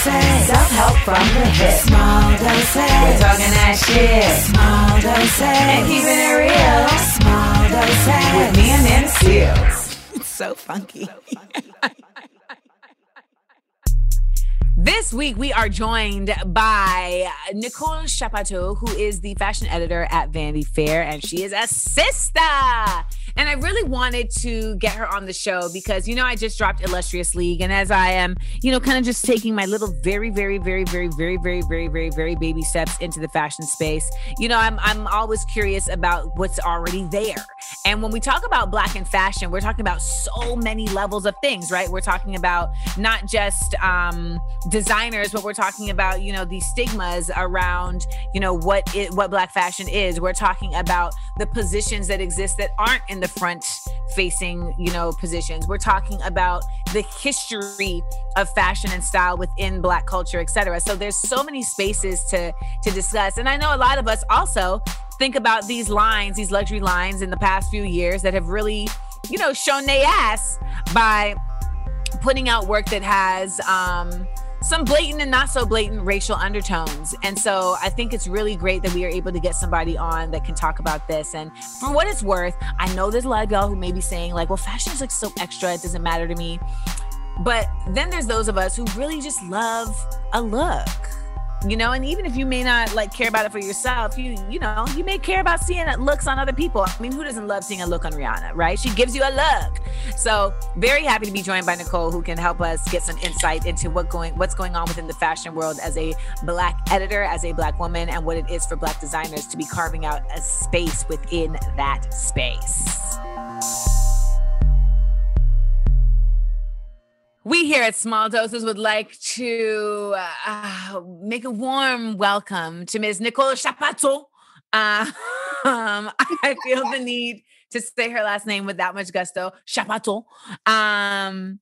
Doses. Self-help from the hip. Small doses. We're talking that shit. Small doses. And keeping it real. Small doses. With me and them seals. It's so funky. This week, we are joined by Nicole Chapoteau, who is the fashion editor at Vanity Fair, and she is a sister. And I really wanted to get her on the show because, you know, I just dropped Illustrious League. And as I am, you know, kind of just taking my little very, very, very, very, very, very, very, very, very baby steps into the fashion space, you know, I'm, I'm always curious about what's already there. And when we talk about Black and fashion, we're talking about so many levels of things, right? We're talking about not just um, designers, but we're talking about, you know, these stigmas around, you know, what it, what Black fashion is. We're talking about the positions that exist that aren't in the front facing, you know, positions. We're talking about the history of fashion and style within Black culture, etc. So there's so many spaces to to discuss. And I know a lot of us also think about these lines, these luxury lines in the past few years that have really, you know, shown their ass by putting out work that has um some blatant and not so blatant racial undertones. And so I think it's really great that we are able to get somebody on that can talk about this. And for what it's worth, I know there's a lot of y'all who may be saying, like, well, fashion is like so extra, it doesn't matter to me. But then there's those of us who really just love a look. You know, and even if you may not like care about it for yourself, you you know, you may care about seeing it looks on other people. I mean, who doesn't love seeing a look on Rihanna, right? She gives you a look. So very happy to be joined by Nicole, who can help us get some insight into what going what's going on within the fashion world as a black editor, as a black woman, and what it is for black designers to be carving out a space within that space. We here at Small Doses would like to uh, make a warm welcome to Ms. Nicole Chapoteau. Uh, um, I feel the need to say her last name with that much gusto, Chapoteau. Um,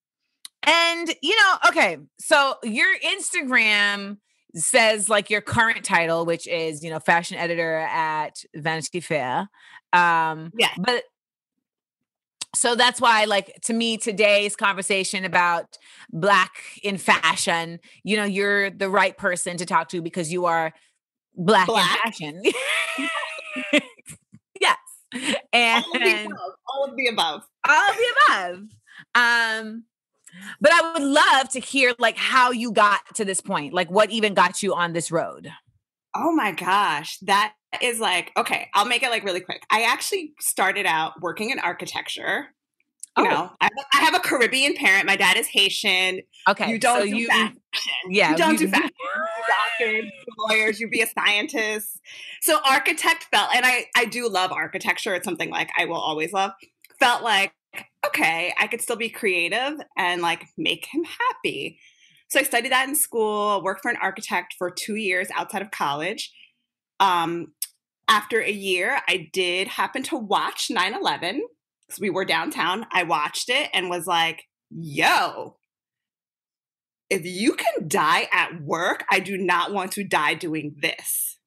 and you know, okay, so your Instagram says like your current title, which is you know fashion editor at Vanity Fair. Um, Yeah. but so that's why like to me today's conversation about black in fashion you know you're the right person to talk to because you are black, Black. in fashion yes and All of the above. All of the above. all of the above um but i would love to hear like how you got to this point like what even got you on this road Oh my gosh. That is like, okay, I'll make it like really quick. I actually started out working in architecture. You Oh. know, I, I have a Caribbean parent. My dad is Haitian. okay you don't so do you fashion. yeah you don't you- do fashion. Do doctors, lawyers, you be a scientist. So architect felt, and I, I do love architecture. It's something like I will always love. Felt like, okay, I could still be creative and like make him happy. So I studied that in school, worked for an architect for two years outside of college. Um, after a year, I did happen to watch 9 11 because we were downtown. I watched it and was like, yo, if you can die at work, I do not want to die doing this.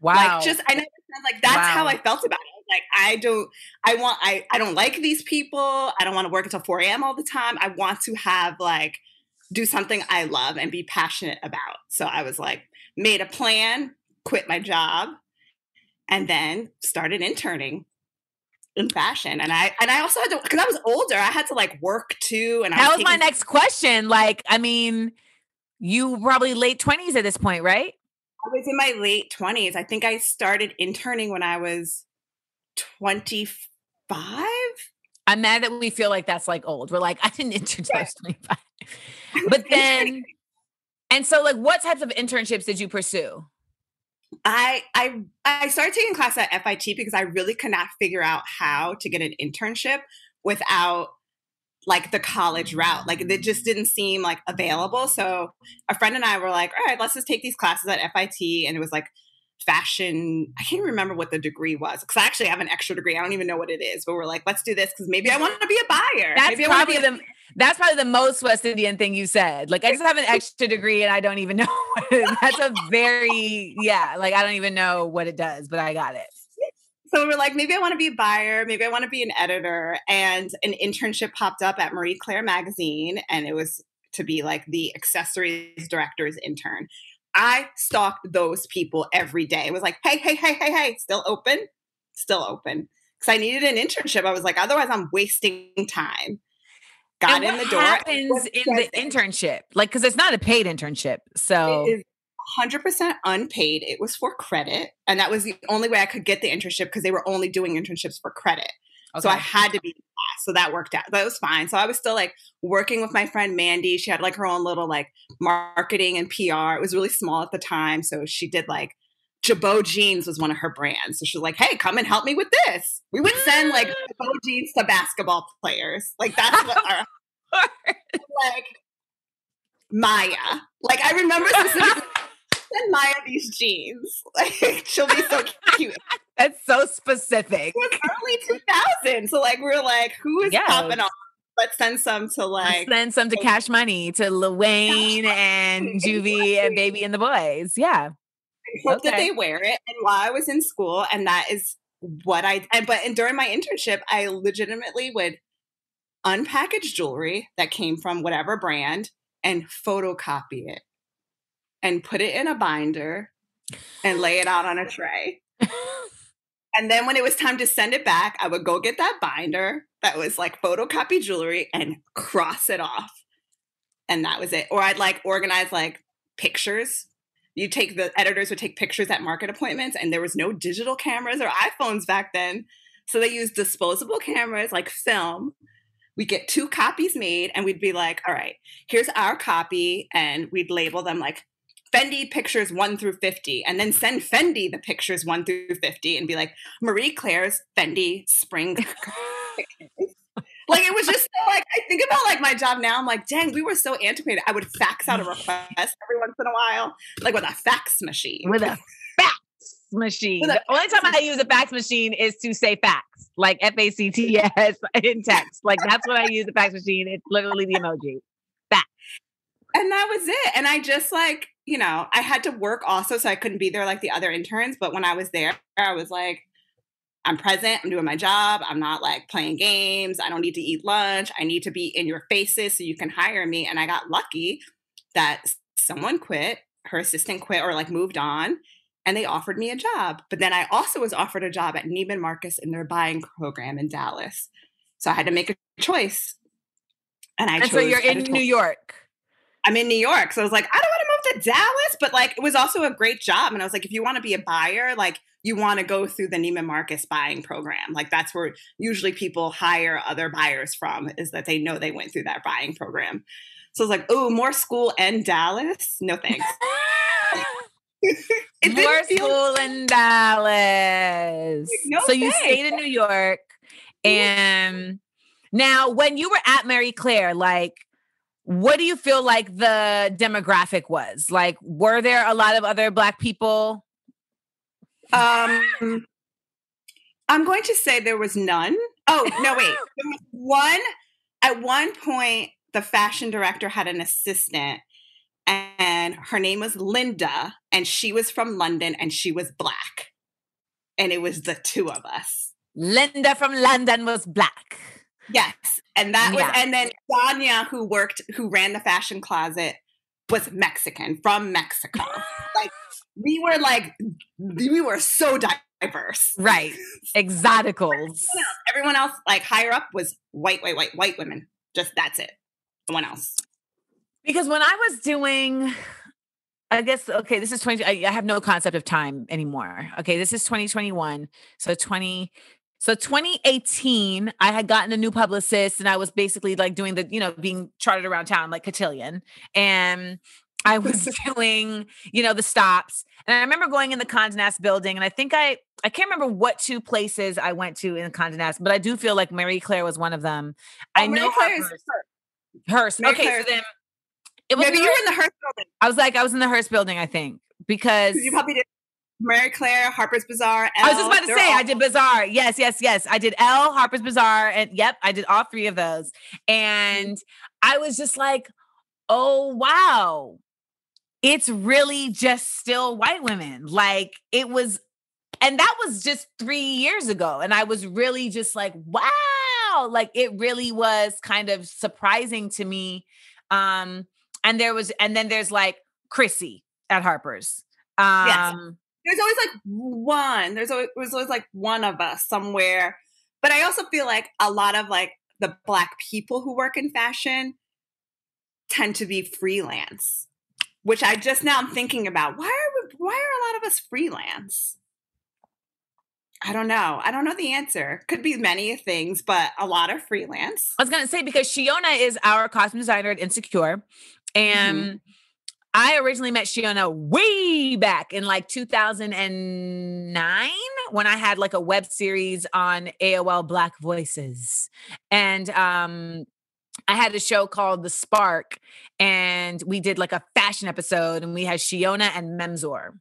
wow Like just I know like that's how I felt about it. Like I don't I want I I don't like these people. I don't want to work until 4 a.m. all the time. I want to have like do something I love and be passionate about. So I was like, made a plan, quit my job, and then started interning in fashion. And I and I also had to because I was older, I had to like work too. And I that was my taking- next question like i mean you probably late 20s at this point right I was in my late 20s. I think I started interning when I was 25. I'm mad that we feel like that's like old. We're like, I didn't intern till I was 25. But then, and so like, what types of internships did you pursue? I I I started taking class at FIT because I really could not figure out how to get an internship without like the college route. Like it just didn't seem like available. So a friend and I were like, all right, let's just take these classes at FIT. And it was like fashion. I can't remember what the degree was because I actually have an extra degree. I don't even know what it is, but we're like, let's do this because maybe I want to be a buyer. That's maybe I probably be a- the that's probably the most West Indian thing you said. Like I just have an extra degree and I don't even know. That's a very yeah. Like I don't even know what it does, but I got it. So we're like, maybe I want to be a buyer, maybe I want to be an editor. And an internship popped up at Marie Claire magazine, and it was to be like the accessories director's intern. I stalked those people every day. It was like, hey, hey, hey, hey, hey, still open? Still open. Because I needed an internship. I was like, otherwise I'm wasting time. Got in the door. happens in the internship? Like because it's not a paid internship. So It is 100% unpaid. It was for credit. And that was the only way I could get the internship because they were only doing internships for credit. So I had to be in class. So that worked out. That was fine. So I was still like working with my friend Mandy. She had like her own little like marketing and PR. It was really small at the time. So she did like Jabot jeans was one of her brands. So she was like, hey, come and help me with this. We would send like Jabot jeans to basketball players. Like that's what our like Maya. Like I remember specifically send Maya these jeans. Like she'll be so cute. That's so specific. It was early 2000. So like we're like, who is Yes. popping off? Let's send some to like Send some to Cash Money to Lil Wayne and Juvie and Baby and the Boys. Yeah. Hope that they wear it. And while I was in school, and that is what I and but and during my internship, I legitimately would unpackage jewelry that came from whatever brand and photocopy it and put it in a binder and lay it out on a tray. And then when it was time to send it back, I would go get that binder that was like photocopy jewelry and cross it off. And that was it. Or I'd like organize like pictures. You take the editors would take pictures at market appointments, and there was no digital cameras or iPhones back then. So they used disposable cameras like film. We get two copies made, and we'd be like, all right, here's our copy. And we'd label them like Fendi pictures one through 50, and then send Fendi the pictures one through 50 and be like, Marie Claire's Fendi spring. like it was just so, like, I think about like my job now. I'm like, dang, we were so antiquated. I would fax out a request every once in a while, like with a fax machine. With a fax machine. The only time I use a fax machine is to say fax, like F A C T S in text. Like that's when I use the fax machine. It's literally the emoji. Fax. And that was it. And I just like, you know, I had to work also, so I couldn't be there like the other interns. But when I was there, I was like, I'm present, I'm doing my job, I'm not like playing games, I don't need to eat lunch, I need to be in your faces so you can hire me. And I got lucky that someone quit, her assistant quit or like moved on, and they offered me a job. But then I also was offered a job at Neiman Marcus in their buying program in Dallas. So I had to make a choice. And I And so you're in editorial- New York. I'm in New York. So I was like, I don't want to Dallas, but like it was also a great job. And I was like, if you want to be a buyer, like you want to go through the Neiman Marcus buying program. Like that's where usually people hire other buyers from, is that they know they went through that buying program. So I was like, oh, more school and Dallas? No thanks. More feel- school in Dallas. no so you stayed in New York. And now when you were at Marie Claire, like what do you feel like the demographic was? Like, were there a lot of other black people? Um, I'm going to say there was none. Oh, no, wait. There was one, at one point, the fashion director had an assistant, and her name was Linda, and she was from London, and she was black. And it was the two of us. Linda from London was black. Yes. And that was, and then Sonia, who worked, who ran the fashion closet, was Mexican from Mexico. like, we were like, we were so diverse. Right. Exoticals. Everyone else, like higher up, was white, white, white, white women. Just that's it. No one else. Because when I was doing, I guess, okay, this is 20, I, I have no concept of time anymore. Okay, this is 2021. So 20, so 2018, I had gotten a new publicist and I was basically like doing the, you know, being charted around town like cotillion. And I was doing, you know, the stops. And I remember going in the Condé Nast building and I think I, I can't remember what two places I went to in Condé Nast, but I do feel like Marie Claire was one of them. I Oh, Mary know Claire is Hearst. Hearst. Mary Okay, Claire so then it was Maybe you were in the Hearst building. I was like, I was in the Hearst building, I think, because You probably did. Marie Claire, Harper's Bazaar. I was just about to say all- I did Bazaar. Yes, yes, yes. I did Elle, Harper's Bazaar, and yep, I did all three of those. And I was just like, oh wow. It's really just still white women. Like it was, and that was just three years ago. And I was really just like, wow. Like it really was kind of surprising to me. Um, and there was, and then there's like Chrissy at Harper's. Um, Yes. There's always like one. There's always, there's always like one of us somewhere. But I also feel like a lot of like the black people who work in fashion tend to be freelance, which I just now I'm thinking about. Why are we, why are a lot of us freelance? I don't know. I don't know the answer. Could be many things, but a lot of freelance. I was gonna say because Shiona is our costume designer at Insecure, mm-hmm. and I originally met Shiona way back in like 2009 when I had like a web series on AOL Black Voices, and um, I had a show called The Spark, and we did like a fashion episode, and we had Shiona and Memzor,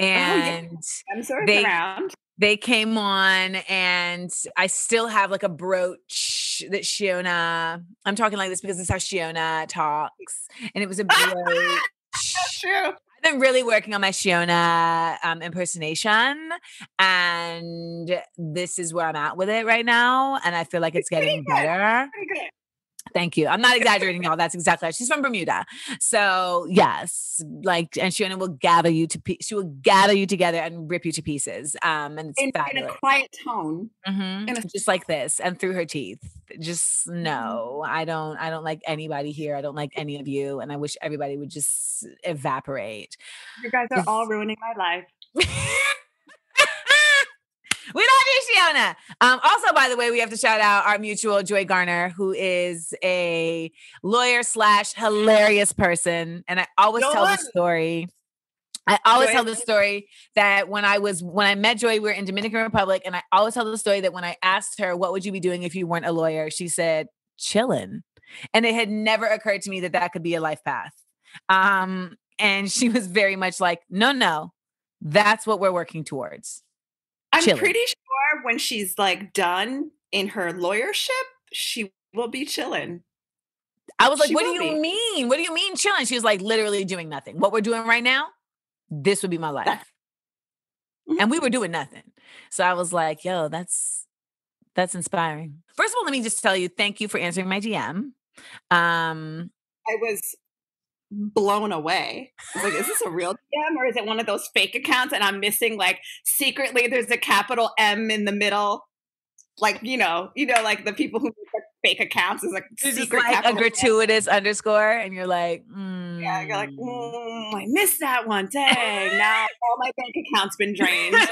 and I'm sort of They- around. They came on and I still have like a brooch that Shiona, I'm talking like this because this is how Shiona talks. And it was a brooch. True. I've been really working on my Shiona um, impersonation, and this is where I'm at with it right now. And I feel like it's pretty getting better. Thank you. I'm not exaggerating, y'all. That's exactly right. She's from Bermuda, so yes, like, and Shiona will gather you to. Pe- she will gather you together and rip you to pieces. Um, and it's In, in a quiet tone. Mhm. a- just like this and through her teeth just Mm-hmm. no i don't i don't like anybody here i don't like any of you and i wish everybody would just evaporate You guys are all ruining my life. we love you shiona um also by the way we have to shout out our mutual joy garner who is a lawyer slash hilarious person and i always tell the story I always Joy tell the story that when I was when I met Joy, we were in Dominican Republic, and I always tell the story that when I asked her, "What would you be doing if you weren't a lawyer?" she said, "Chilling," and it had never occurred to me that that could be a life path. Um, and she was very much like, "No, no, that's what we're working towards." I'm pretty sure when she's like done in her lawyership, she will be chilling. I was like, She "What do you be. mean? What do you mean chilling?" She was like, "Literally doing nothing. What we're doing right now, this would be my life." Mhm. and we were doing nothing. So I was like, yo, that's that's inspiring. First of all, let me just tell you, thank you for answering my DM. Um, I was blown away. Like, is this a real DM or is it one of those fake accounts? And I'm missing like secretly there's a capital M in the middle. Like, you know, you know, like the people who fake accounts is like secret like a capital M. gratuitous underscore, and you're like, Yeah, you're like, mm. mm, I missed that one. Dang, now all my bank accounts been drained.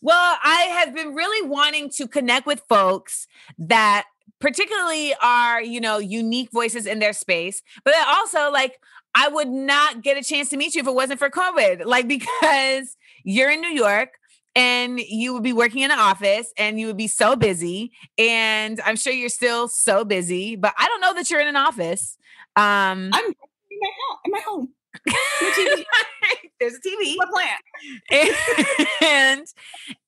well, I have been really wanting to connect with folks that particularly are, you know, unique voices in their space, but also like I would not get a chance to meet you if it wasn't for COVID. Like because you're in New York and you would be working in an office and you would be so busy and I'm sure you're still so busy, but I don't know that you're in an office. Um I'm in my home. In my home. There's a TV What plant? and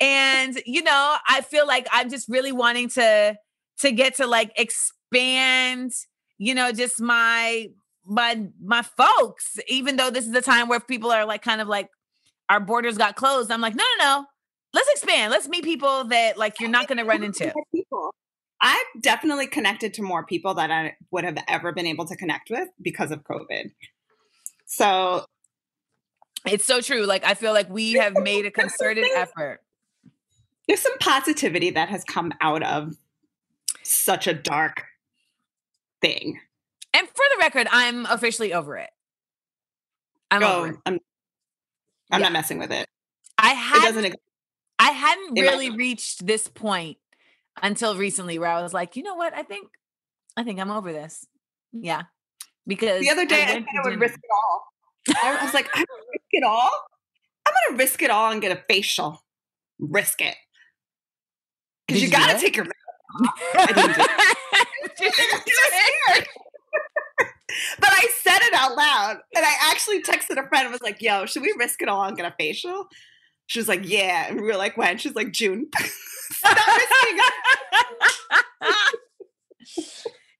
and you know i feel like i'm just really wanting to to get to like expand you know just my my my folks even though this is the time where people are like kind of like our borders got closed i'm like no no no let's expand let's meet people that like you're not going to run into people. I've definitely connected to more people that I would have ever been able to connect with because of COVID. So it's so true like i feel like we have made a concerted effort there's some positivity that has come out of such a dark thing. and for the record i'm officially over it i'm oh, over Oh, it I'm, I'm Yeah. not messing with it. i It had doesn't. ex- I hadn't really reached this point until recently where I was like, you know what? I think I think I'm over this. Yeah. Because The other day, I, went said I would dinner. risk it all. I was like, I'm gonna risk it all. I'm gonna risk it all and get a facial. Risk it because you you got to take your. I didn't do You didn't do it? but I said it out loud. And I actually texted a friend and was like, yo, should we risk it all and get a facial? She was like, yeah. And we were like, when? She's like, June. Stop risking it.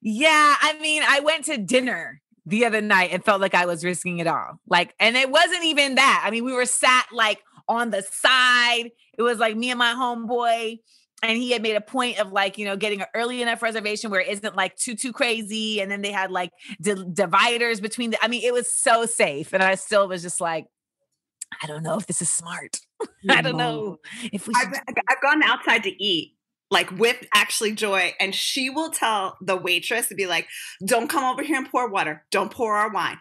Yeah, I mean, I went to dinner the other night and felt like I was risking it all. Like, and it wasn't even that. I mean, we were sat like on the side. It was like me and my homeboy, and he had made a point of like, you know, getting an early enough reservation where it isn't like too, too crazy. And then they had like di- dividers between the, I mean, it was so safe. And I still was just like, I don't know if this is smart. I don't know if we I've, I've gone outside to eat like with actually joy and she will tell the waitress to be like don't come over here and pour water don't pour our wine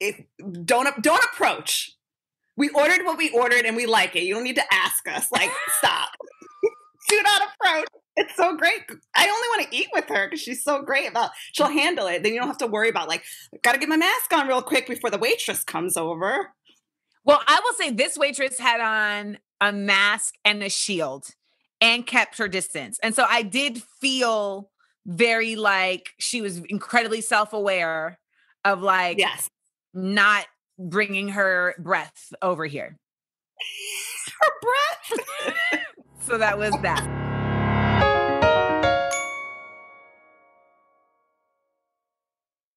if don't don't approach we ordered what we ordered and we like it you don't need to ask us like stop do not approach it's so great. I only want to eat with her because she's so great about she'll handle it. Then you don't have to worry about like gotta get my mask on real quick before the waitress comes over. Well, I will say this waitress had on a mask and a shield and kept her distance. And so I did feel very like she was incredibly self aware of like yes. not bringing her breath over here. her breath So that was that.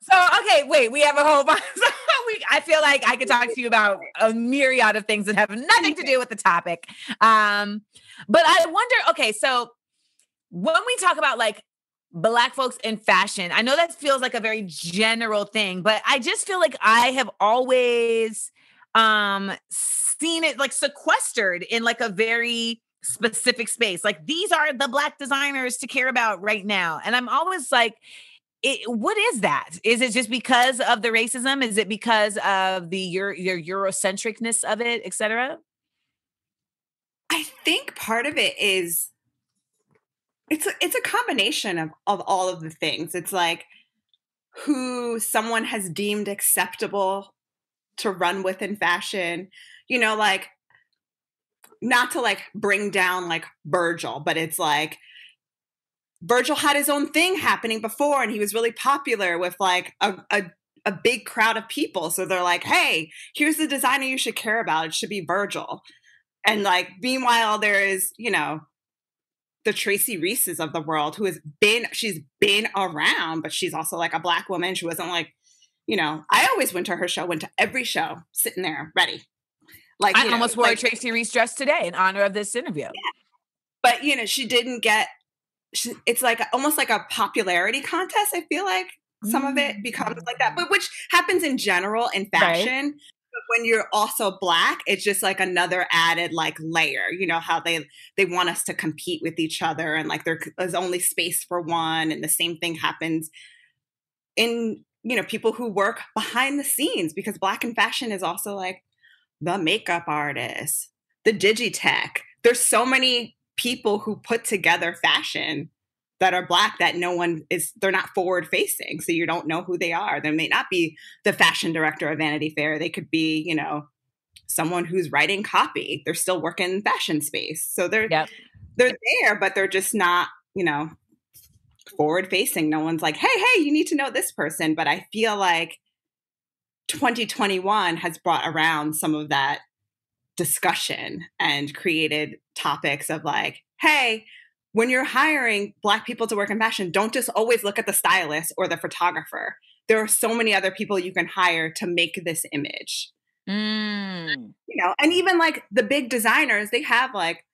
So okay, wait, we have a whole bunch. we, I feel like I could talk to you about a myriad of things that have nothing to do with the topic. Um, but I wonder, okay, so when we talk about like black folks in fashion, I know that feels like a very general thing, but I just feel like I have always um seen it like sequestered in like a very specific space. Like these are the black designers to care about right now. And I'm always like, it, what is that? Is it just because of the racism? Is it because of the your your Eurocentricness of it, et cetera? I think part of it is it's a, it's a combination of, of all of the things. It's like who someone has deemed acceptable to run with in fashion. You know, like not to like bring down like Virgil, but it's like Virgil had his own thing happening before and he was really popular with like a, a a big crowd of people. So they're like, hey, here's the designer you should care about. It should be Virgil. And like, meanwhile, there is, you know, the Tracy Reeses of the world who has been, she's been around, but she's also like a black woman. She wasn't like, you know, I always went to her show, went to every show, sitting there ready. Like, I you know, almost wore like- a Tracy Reese dress today in honor of this interview. but you know, she didn't get, she, it's like almost like a popularity contest. I feel like some of it mm. becomes like that, but which happens in general in Right. fashion. But when you're also black, it's just like another added like layer. You know how they they want us to compete with each other, and like there's only space for one, and the same thing happens in you know people who work behind the scenes because black in fashion is also like the makeup artist, the digitech. There's so many people who put together fashion that are black that no one is they're not forward facing so you don't know who they are. They may not be the fashion director of vanity fair. They could be you know someone who's writing copy. They're still working in fashion space. So they're Yep. they're there but they're just not you know forward facing no one's like hey hey you need to know this person. But i feel like 2021 has brought around some of that discussion and created topics of like hey when you're hiring black people to work in fashion don't just always look at the stylist or the photographer. There are so many other people you can hire to make this image. Mm. you know and even like the big designers they have like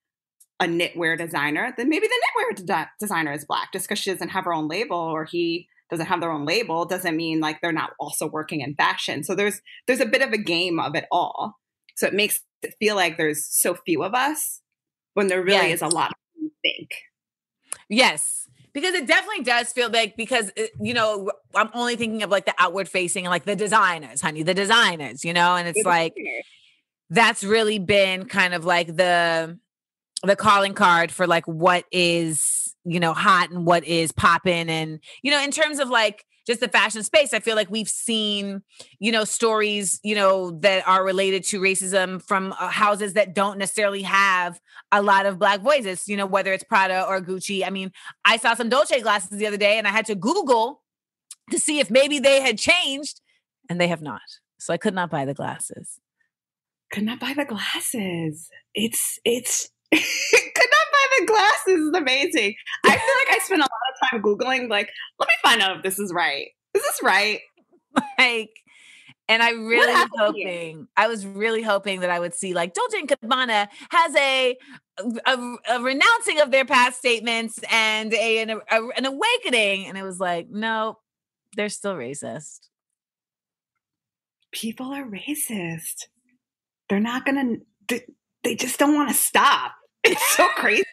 a knitwear designer. Then maybe the knitwear de- designer is black just because she doesn't have her own label or he doesn't have their own label doesn't mean like they're not also working in fashion so there's there's a bit of a game of it all so it makes it feel like there's so few of us when there really Yes. is a lot of think Yes. Because it definitely does feel like because it- you know I'm only thinking of like the outward facing and like the designers, honey, the designers, you know, and it's like that's really been kind of like the the calling card for like what is you know hot and what is popping and you know in terms of like just the fashion space i feel like we've seen you know stories you know that are related to racism from uh, houses that don't necessarily have a lot of black voices you know whether it's prada or gucci i mean i saw some dolce glasses the other day and i had to google to see if maybe they had changed, and they have not. So I could not buy the glasses. Could not buy the glasses. It's it's the glasses is amazing. I feel like I spent a lot of time googling. Like, let me find out if this is right. Is this right? like and I really here? hoping, I was really hoping that I would see like Dolce and Gabbana has a, a, a renouncing of their past statements and a an, a an awakening, and it was like, no, they're still racist. People are racist. They're not gonna. They, they just don't want to stop. It's so crazy.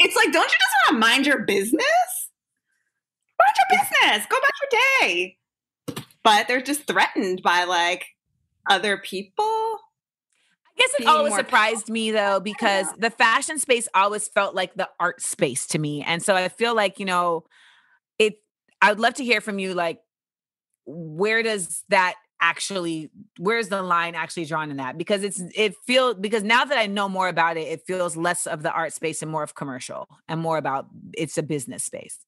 It's like, don't you just want to mind your business? Mind your business. Go about your day. But they're just threatened by like other people. I guess it always surprised me though, because the fashion space always felt like the art space to me. And so I feel like, you know, it I would love to hear from you like where does that actually where's the line actually drawn in that? Because it's it feels because now that I know more about it, it feels less of the art space and more of commercial and more about it's a business space.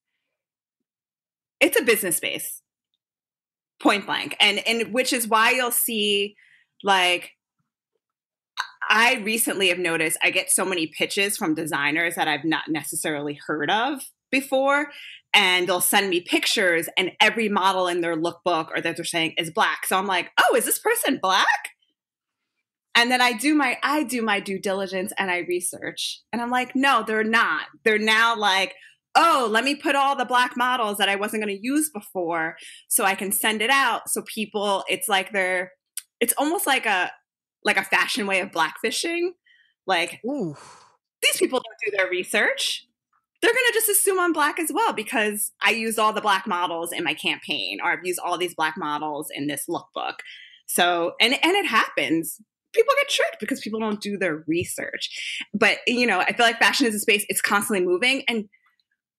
it's a business space point blank and and which is why you'll see like i recently have noticed i get so many pitches from designers that i've not necessarily heard of before and they'll send me pictures and every model in their lookbook or that they're saying is black so i'm like oh is this person black and then i do my i do my due diligence and i research and i'm like no they're not they're now like oh, let me put all the black models that I wasn't going to use before so I can send it out so people it's like they're it's almost like a like a fashion way of blackfishing. Like Ooh. these people don't do their research. They're going to just assume I'm black as well because I use all the black models in my campaign or I've used all these black models in this lookbook. So, and and it happens. People get tricked because people don't do their research. But, you know, I feel like fashion is a space it's constantly moving and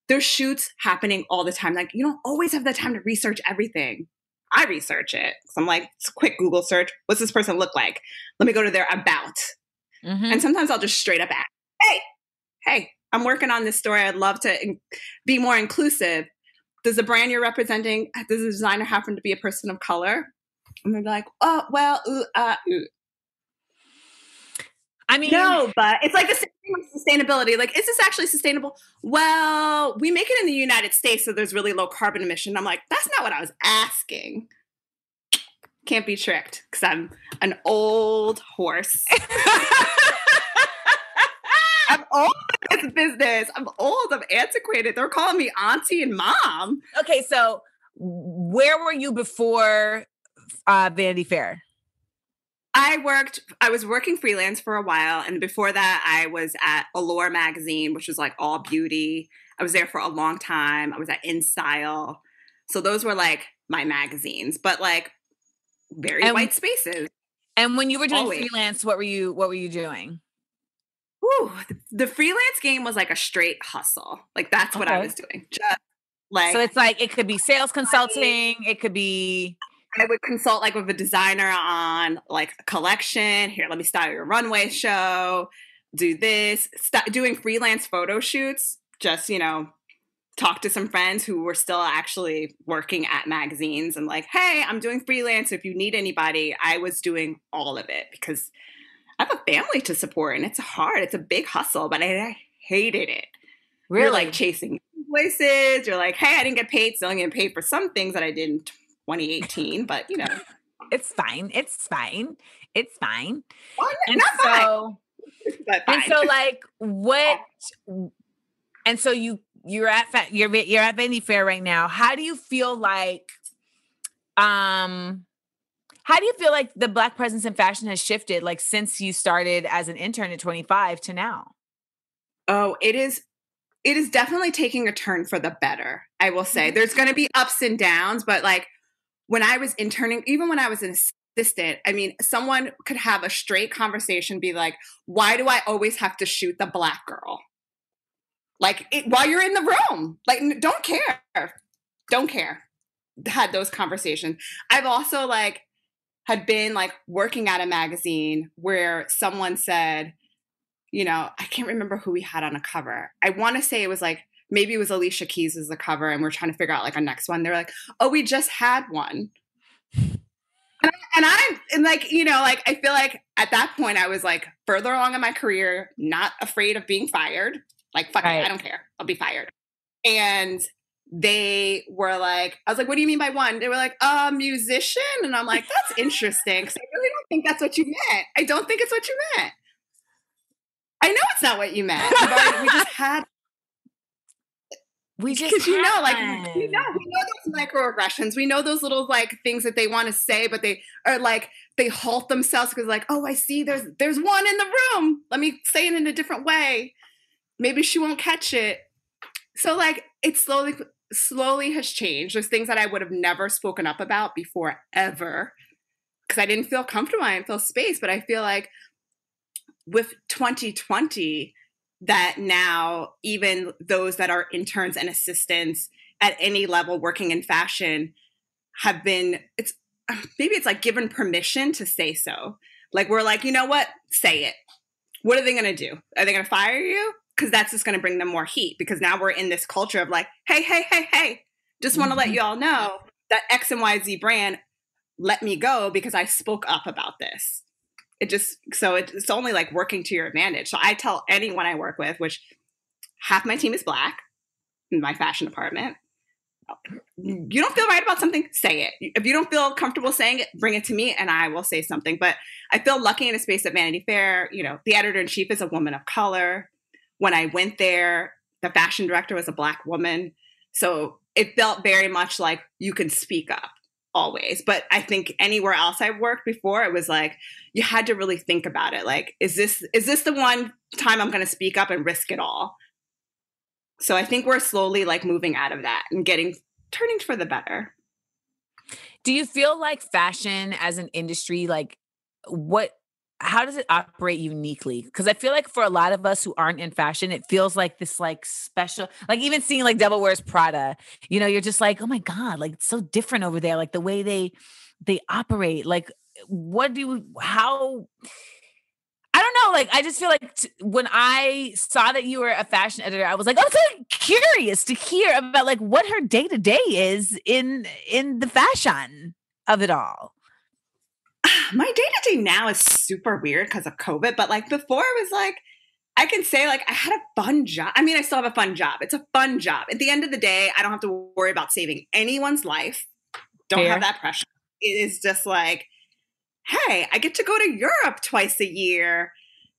there's shoots happening all the time. Like you don't always have the time to research everything. I research it. So I'm like, it's a quick Google search. What's this person look like? Let me go to their about. Mhm. And sometimes I'll just straight up ask, hey, hey, I'm working on this story. I'd love to in- be more inclusive. Does the brand you're representing, does the designer happen to be a person of color? And they're like, oh, well, ooh, uh, ooh. I mean, No, but it's like the same thing with sustainability. Like, is this actually sustainable? Well, we make it in the United States, so there's really low carbon emission. I'm like, that's not what I was asking. Can't be tricked because I'm an old horse. Old in this business. I'm old. I'm antiquated. They're calling me auntie and mom. okay, so where were you before uh Vanity Fair? I worked, I was working freelance for a while. And before that, I was at Allure magazine, which was like all beauty. I was there for a long time. I was at InStyle. So those were like my magazines, but like very And- white spaces. And when you were doing Always. freelance, what were you what were you doing? Whew, the, the freelance game was like a straight hustle. Like that's what I was doing. Just like so it's like it could be sales consulting, it could be I would consult like with a designer on like a collection. Here, let me style your runway show. Do this. St- doing freelance photo shoots. Just you know, talk to some friends who were still actually working at magazines and like, hey, I'm doing freelance. If you need anybody, I was doing all of it because I have a family to support and it's hard. It's a big hustle, but I, I hated it. really You're like chasing invoices. You're like, hey, I didn't get paid, still getting paid for some things that I did in 2018, but you know, it's fine. It's fine. It's fine. why And not fine, so and so like what and so you you're at you're you're at Vanity Fair right now. How do you feel like um how do you feel like the black presence in fashion has shifted like since you started as an intern at 25 to now? oh, it is. It is definitely taking a turn for the better. I will say mm-hmm. there's going to be ups and downs, but like when I was interning, even when I was an assistant, I mean, someone could have a straight conversation, be like, "Why do I always have to shoot the black girl?" Like it, while you're in the room, like don't care, don't care. Had those conversations. I've also like had been like working at a magazine where someone said, you know, I can't remember who we had on a cover. I want to say it was like maybe it was Alicia Keys as the cover, and we're trying to figure out like a next one. They're like, "Oh, we just had one." And, I, and I'm and like you know like I feel like at that point I was like further along in my career, not afraid of being fired. Like fuck Right. it, I don't care, I'll be fired. And they were like, I was like, what do you mean by one? They were like, a musician, and I'm like, that's interesting because I really don't think that's what you meant. I don't think it's what you meant. I know it's not what you meant. But we just had We just because you know, like you know, we know those microaggressions. We know those little like things that they want to say, but they are like they halt themselves because like, oh, I see, there's there's one in the room. Let me say it in a different way. Maybe she won't catch it. So like it slowly slowly has changed. There's things that I would have never spoken up about before ever because I didn't feel comfortable. I didn't feel space. But I feel like with 2020 that now even those that are interns and assistants at any level working in fashion have been it's maybe it's like given permission to say so like we're like you know what say it what are they going to do are they going to fire you because that's just going to bring them more heat because now we're in this culture of like hey hey hey hey just want to let mm-hmm. you all know that x and y z brand let me go because i spoke up about this. It just so it, it's only like working to your advantage. So i tell anyone i work with which half my team is black in my fashion department. You don't feel right about something say it. If you don't feel comfortable saying it bring it to me and i will say something. But i feel lucky in a space at vanity fair you know the editor in chief is a woman of color when i went there the fashion director was a black woman. So it felt very much like you can speak up always. But i think anywhere else I've worked before it was like you had to really think about it. Like is this is this the one time i'm going to speak up and risk it all? So i think we're slowly like moving out of that and getting turning for the better. Do you feel like fashion as an industry, like what, how does it operate uniquely? Because I feel like for a lot of us who aren't in fashion, it feels like this like special, like even seeing like Devil Wears Prada, you know, you're just like, oh my God, like it's so different over there. Like the way they, they operate, like what do you, how, I don't know. Like, I just feel like t- when I saw that you were a fashion editor, I was like, I'm so curious to hear about like what her day to day is in in the fashion of it all. my day to day now is super weird because of covid but like before it was like i can say like i had a fun job. I mean i still have a fun job. It's a fun job. At the end of the day i don't have to worry about saving anyone's life. Don't Fair. have that pressure. It is just like hey i get to go to europe twice a year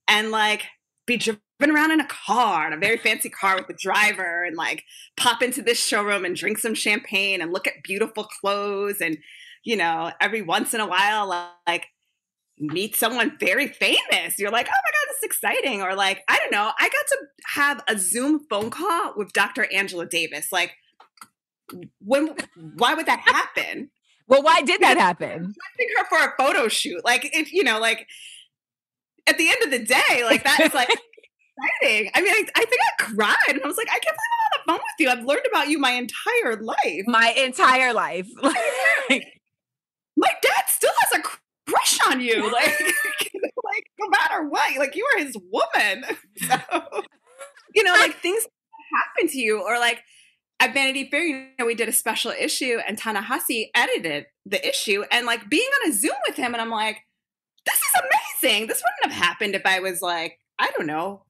and like be driven around in a car in a very fancy car with a driver and like pop into this showroom and drink some champagne and look at beautiful clothes and you know every once in a while like meet someone very famous you're like oh my god this is exciting or like i don't know i got to have a zoom phone call with dr angela davis like when why would that happen Well, why did that happen? asking her for a photo shoot. Like if you know, like at the end of the day, like that is like exciting. I mean, I, I think I cried and I was like, I can't believe I'm on the phone with you. I've learned about you my entire life. My entire life dad still has a crush on you. Like, like no matter what, like you are his woman. So, you know, like things happen to you, or like at Vanity Fair, you know, we did a special issue and Ta-Nehisi edited the issue and like being on a Zoom with him, and I'm like, this is amazing. This wouldn't have happened if I was like, I don't know,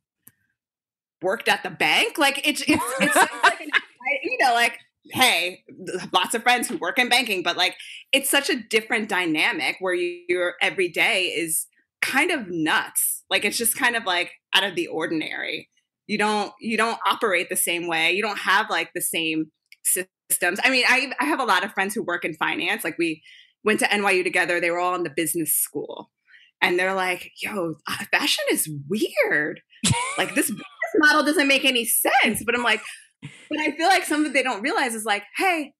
worked at the bank. Like it's it's it's like an, you know, like hey, lots of friends who work in banking, but like it's such a different dynamic where you, your every day is kind of nuts. Like it's just kind of like out of the ordinary. You don't you don't operate the same way. You don't have like the same systems. I mean, I I have a lot of friends who work in finance. Like we went to NYU together. They were all in the business school. And they're like, yo, uh, fashion is weird. like this model doesn't make any sense. But I'm like, but I feel like something they don't realize is like, hey,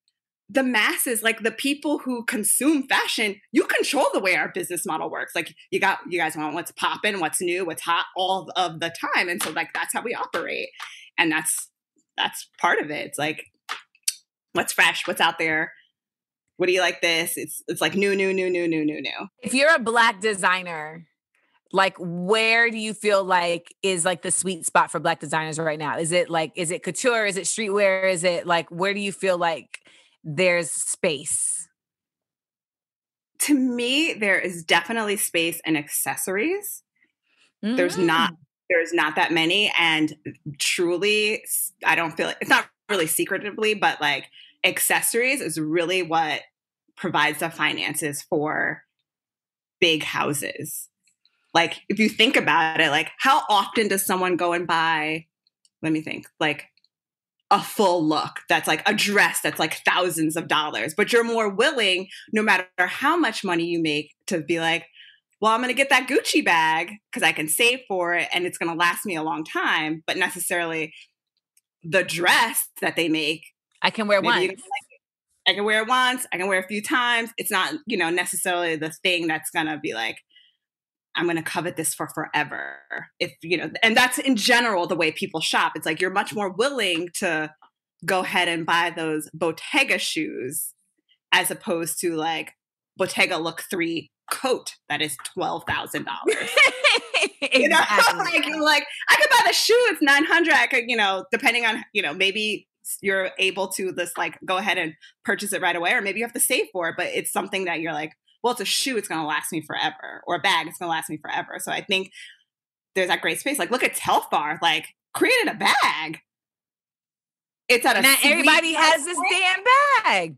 the masses, like the people who consume fashion, you control the way our business model works. Like you got you guys want what's popping, what's new, what's hot all of the time. And so like that's how we operate. And that's that's part of it. It's like what's fresh, what's out there. What do you like this? It's it's like new, new, new, new, new, new, new. if you're a black designer, Like, where do you feel like is like the sweet spot for black designers right now? Is it like, is it couture? Is it streetwear? Is it like, where do you feel like there's space? To me, there is definitely space in accessories. There's not Mm. there's not that many and truly i don't feel it's not really secretively, but like accessories is really what provides the finances for big houses. Like if you think about it, like how often does someone go and buy let me think, like a full look that's like a dress that's like thousands of dollars, but you're more willing, no matter how much money you make, to be like, well, I'm going to get that Gucci bag because I can save for it and it's going to last me a long time. But necessarily, the dress that they make, I can wear maybe one. you don't like. I can wear it once, I can wear it a few times. It's not, you know, necessarily the thing that's going to be like, I'm going to covet this for forever. If, you know, and that's in general the way people shop. It's like you're much more willing to go ahead and buy those Bottega shoes as opposed to like Bottega Look 3 coat that is $12,000. You know, like, you're like I could buy the shoe. It's nine hundred. I could, you know, depending on, you know, maybe you're able to just like go ahead and purchase it right away, or maybe you have to save for it. But it's something that you're like, well, it's a shoe. It's going to last me forever, or a bag. It's going to last me forever. So I think there's that great space. Like, look at Telfar. Like, created a bag. It's at a. Not everybody has this damn bag.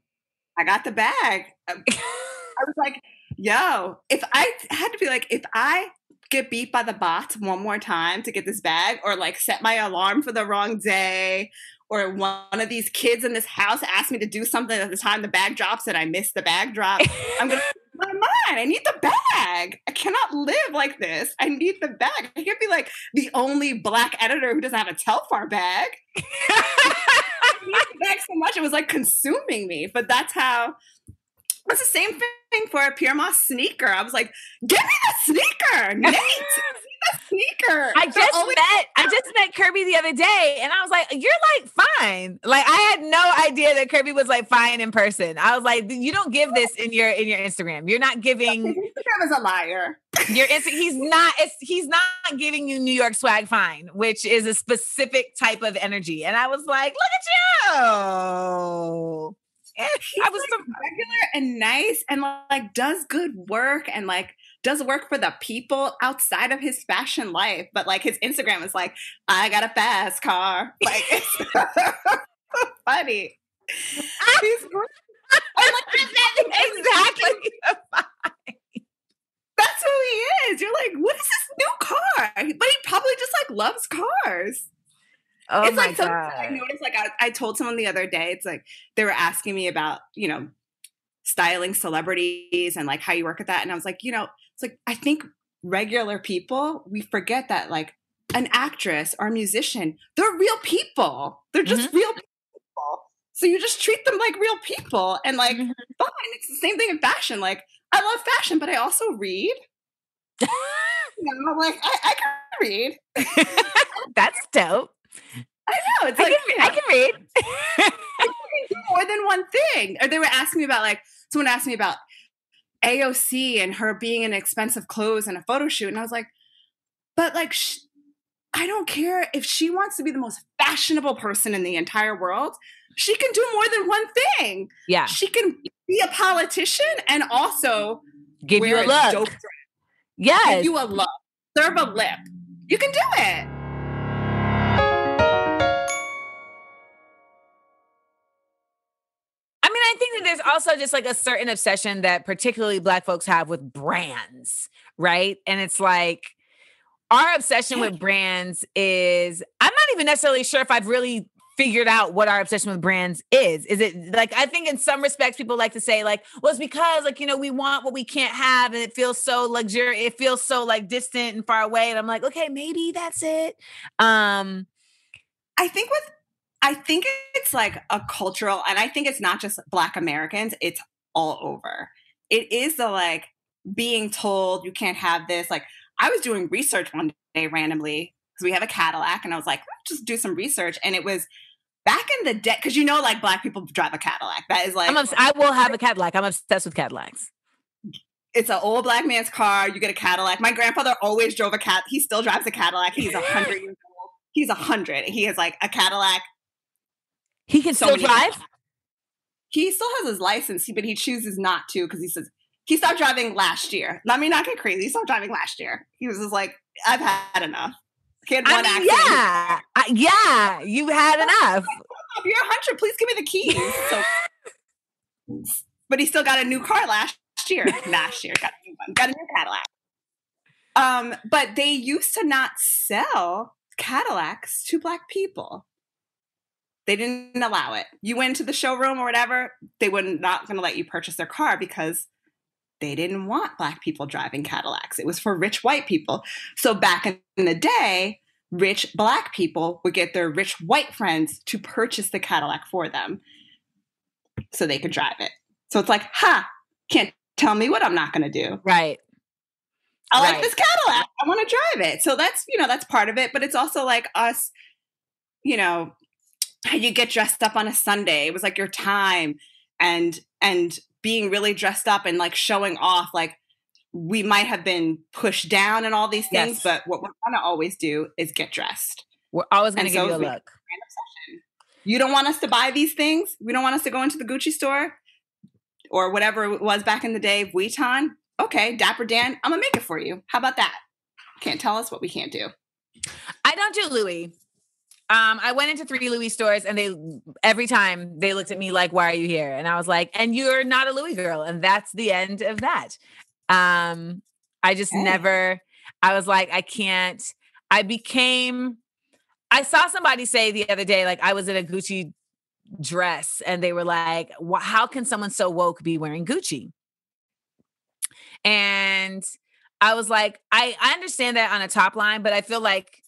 I got the bag. I was like, yo, if I had to be like, if I get beat by the bots one more time to get this bag, or like set my alarm for the wrong day, or one of these kids in this house asked me to do something at the time the bag drops and I miss the bag drop, I'm gonna my mind. I need the bag. I cannot live like this. I need the bag. I can't be like the only black editor who doesn't have a Telfar bag. I need the bag so much it was like consuming me. But that's how. It's the same thing for a Pyer Moss sneaker. I was like, "Give me the sneaker, Nate. The sneaker." I just always- met I just met Kerby the other day and I was like, You're like fine. Like I had no idea that Kerby was like fine in person. I was like, you don't give this in your in your Instagram. You're not giving Instagram is a liar. your he's not it's he's not giving you New York swag fine, which is a specific type of energy. And I was like, look at you. Eh, I was like, regular and nice and like does good work and like does work for the people outside of his fashion life. But like his Instagram is like, I got a fast car. Like it's funny. He's great. I'm like, exactly. that's who he is. You're like, what is this new car? But he probably just like loves cars. Oh it's my like something that I noticed. Like I, I told someone the other day, it's like they were asking me about, you know, styling celebrities and like how you work at that. And I was like, you know, it's like I think regular people, we forget that like an actress or a musician, they're real people. They're just real people. So you just treat them like real people and like Mhm. fine. It's the same thing in fashion. Like I love fashion, but I also read. You know, like I, I can read. That's dope. I know. It's I like can, you I can read. you can do more than one thing. Or they were asking me about like someone asked me about AOC and her being in expensive clothes and a photo shoot, and I was like, but like, sh- I don't care if she wants to be the most fashionable person in the entire world. She can do more than one thing. yeah. She can be a politician and also Give you a look. dope dress, yes. give you a look, serve a lip. You can do it. Think there's also just like a certain obsession that particularly Black folks have with brands, right? And it's like our obsession with brands is, I'm not even necessarily sure if I've really figured out what our obsession with brands is. Is it like, I think in some respects, people like to say, like, well, it's because, like, you know, we want what we can't have and it feels so luxurious, it feels so like distant and far away. And I'm like, okay, maybe that's it. Um, I think with I think it's like a cultural and I think it's not just black Americans, it's all over. It is the like being told you can't have this. Like I was doing research one day randomly because we have a Cadillac and I was like, just do some research and it was back in the day because you know like black people drive a Cadillac. That is like obs- I will have a Cadillac. I'm obsessed with Cadillacs. it's an old black man's car. You get a Cadillac. My grandfather always drove a cat. He still drives a Cadillac. He's a hundred years old. He's a hundred. He has like a Cadillac. He can still drive. He still has his license, but he chooses not to because he says he stopped driving last year. Let me not get crazy. He stopped driving last year. He was just like, I've had enough. Had I one mean, yeah, I- yeah. You had enough. If you're a hundred, please give me the keys. So, but he still got a new car last year. Last year, got a new one. Got a new Cadillac. Um, but they used to not sell Cadillacs to black people. They didn't allow it. You went to the showroom or whatever, they were not going to let you purchase their car because they didn't want black people driving Cadillacs. It was for rich white people. So back in the day, rich black people would get their rich white friends to purchase the Cadillac for them so they could drive it. So it's like, ha, can't tell me what I'm not going to do. Right. I like this Cadillac. I want to drive it. So that's, you know, that's part of it. But it's also like us, you know, you get dressed up on a Sunday. It was like your time and and being really dressed up and like showing off like we might have been pushed down and all these things, Yes. but what we're gonna always do is get dressed. We're always going to And give so you a look. You don't want us to buy these things? We don't want us to go into the Gucci store or whatever it was back in the day, Vuitton. Okay, Dapper Dan, I'm gonna make it for you. How about that? Can't tell us what we can't do. I don't do Louis. Um, I went into three Louis stores and they every time they looked at me like, "Why are you here?" And I was like, "And you're not a Louis girl," and that's the end of that. Um, I just Okay. never. I was like, I can't. I became. I saw somebody say the other day, like I was in a Gucci dress, and they were like, "How can someone so woke be wearing Gucci?" And I was like, I I understand that on a top line, but I feel like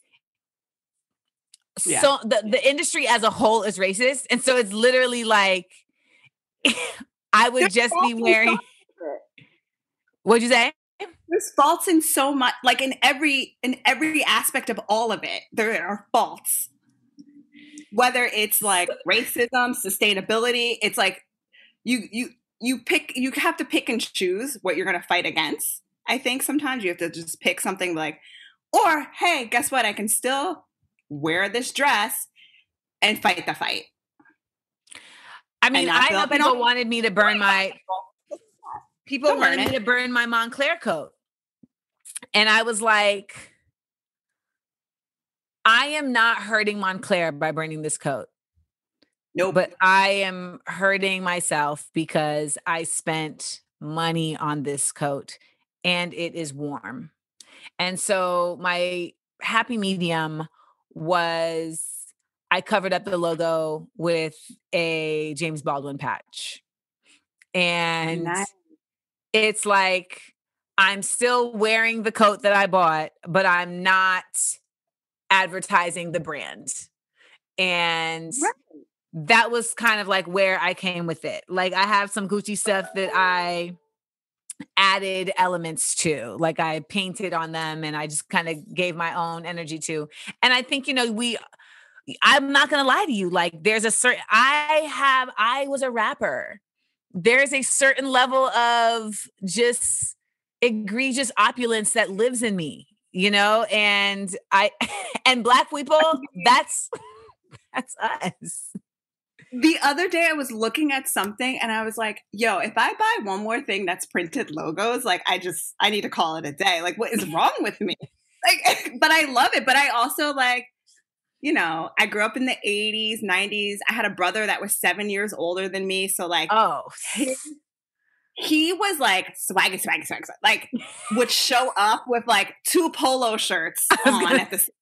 Yeah. so the, the industry as a whole is racist. And so it's literally like I would There's just be wearing some of it. what'd you say? There's faults in so much, like in every in every aspect of all of it. There are faults. Whether it's like racism, sustainability, it's like you you you pick you have to pick and choose what you're going to fight against. I think sometimes you have to just pick something like, or hey, guess what? I can still wear this dress and fight the fight. I mean, I know people wanted me to burn my people Don't wanted me to burn my Moncler coat. And I was like, I am not hurting Moncler by burning this coat. Nope. but I am hurting myself because I spent money on this coat and it is warm. And so my happy medium was I covered up the logo with a James Baldwin patch. And Nice. it's like I'm still wearing the coat that I bought, but I'm not advertising the brand. And Right. that was kind of like where I came with it. Like I have some Gucci stuff that oh. I added elements to. Like I painted on them and I just kind of gave my own energy to. And I think you know we I'm not going to lie to you like there's a certain I have I was a rapper. There's a certain level of just egregious opulence that lives in me, you know? And I and black people that's that's us. The other day I was looking at something and I was like, yo, if I buy one more thing that's printed logos, like I just I need to call it a day. Like what is wrong with me? Like but I love it, but I also like you know, I grew up in the 80s, 90s. I had a brother that was 7 years older than me, so like Oh, he was like swaggy, swaggy, swaggy, like would show up with like two polo shirts on gonna- at the same time,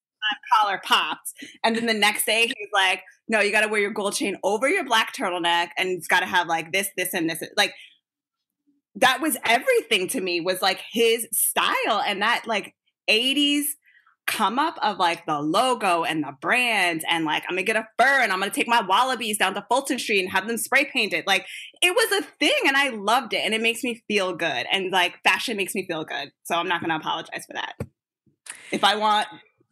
collar popped, and then the next day he's like, "No, you got to wear your gold chain over your black turtleneck, and it's got to have like this, this, and this." Like that was everything to me. Was like his style, and that like '80s come up of like the logo and the brands and like I'm gonna get a fur and I'm gonna take my wallabies down to Fulton Street and have them spray painted. Like it was a thing and I loved it and it makes me feel good. And like fashion makes me feel good. So I'm not gonna apologize for that. If I want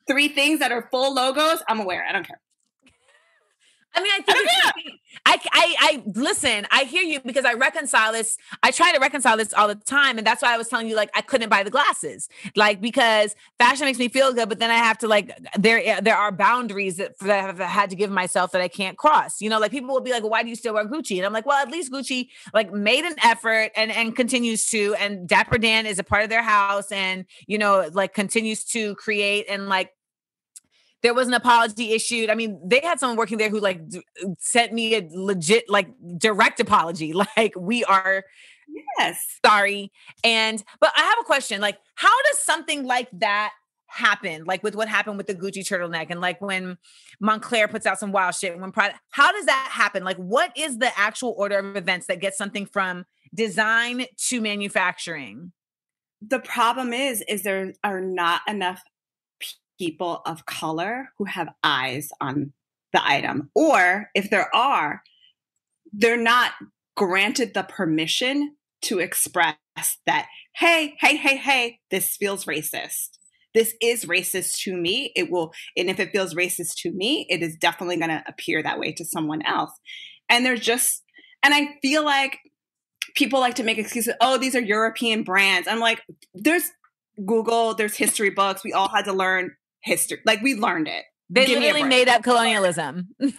three things that are full logos, I'm aware. I don't care. I mean, I think it's, I, I, I listen. I hear you because I reconcile this. I try to reconcile this all the time, and that's why I was telling you like I couldn't buy the glasses, like because fashion makes me feel good, but then I have to like there eh, there are boundaries that, that I've had to give myself that I can't cross. You know, like people will be like, well, "Why do you still wear Gucci?" And I'm like, "Well, at least Gucci like made an effort and and continues to, and Dapper Dan is a part of their house, and you know, like continues to create and like there was an apology issued. I mean, they had someone working there who like d- sent me a legit like direct apology. Like we are Yes. sorry. And but I have a question. Like, how does something like that happen? Like with what happened with the Gucci turtleneck and like when Moncler puts out some wild shit when product how does that happen? Like what is the actual order of events that gets something from design to manufacturing? The problem is, is there are not enough people of color who have eyes on the item, or if there are, they're not granted the permission to express that. Hey, hey, hey, hey! This feels racist. This is racist to me. It will, and if it feels racist to me, it is definitely going to appear that way to someone else. And there's just, and I feel like people like to make excuses. Oh, these are European brands. I'm like, there's Google, there's history books. We all had to learn history. Like we learned it. They Give literally made up colonialism.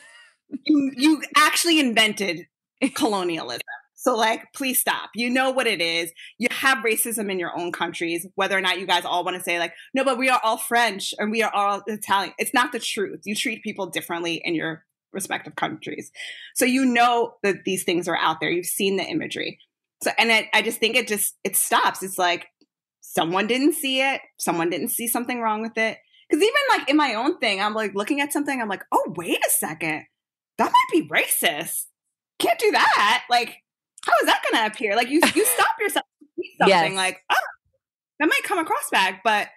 You, you actually invented colonialism. So like, please stop. You know what it is. You have racism in your own countries, whether or not you guys all want to say like, no, but we are all French and we are all Italian. It's not the truth. You treat people differently in your respective countries. So you know that these things are out there. You've seen the imagery. So and I, I just think it just it stops. It's like someone didn't see it. Someone didn't see something wrong with it. Because even like in my own thing, I'm like looking at something. I'm like, oh wait a second, that might be racist. Can't do that. Like, how is that going to appear? Like you you stop yourself to see something Yes. like, oh, that might come across bad. But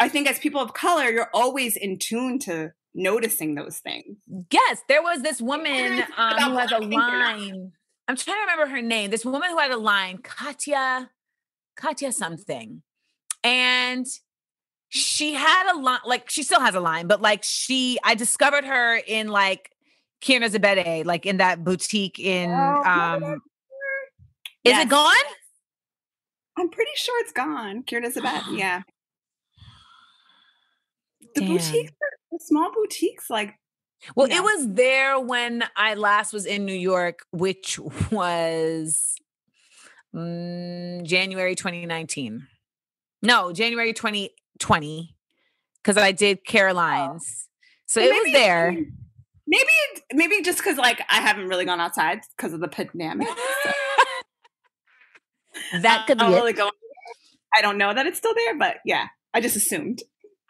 I think as people of color, you're always in tune to noticing those things. Yes, there was this woman um, who has a Black ink or not? line. I'm trying to remember her name. This woman who had a line, Katya, Katya something, and she had a line. Like she still has a line, but like she, I discovered her in like Kirna Zabête, like in that boutique in. Oh, um Is Yes. it gone? I'm pretty sure it's gone. Kieran Elizabeth. Yeah. The Damn. boutiques, are- the small boutiques, like Well, it was there when I last was in New York, which was mm, January 2019. No, January 2020, because I did oh. Caroline's. So it was there. Maybe, maybe just because like I haven't really gone outside because of the pandemic. so that could be it. really going. I don't know that it's still there, but yeah, I just assumed.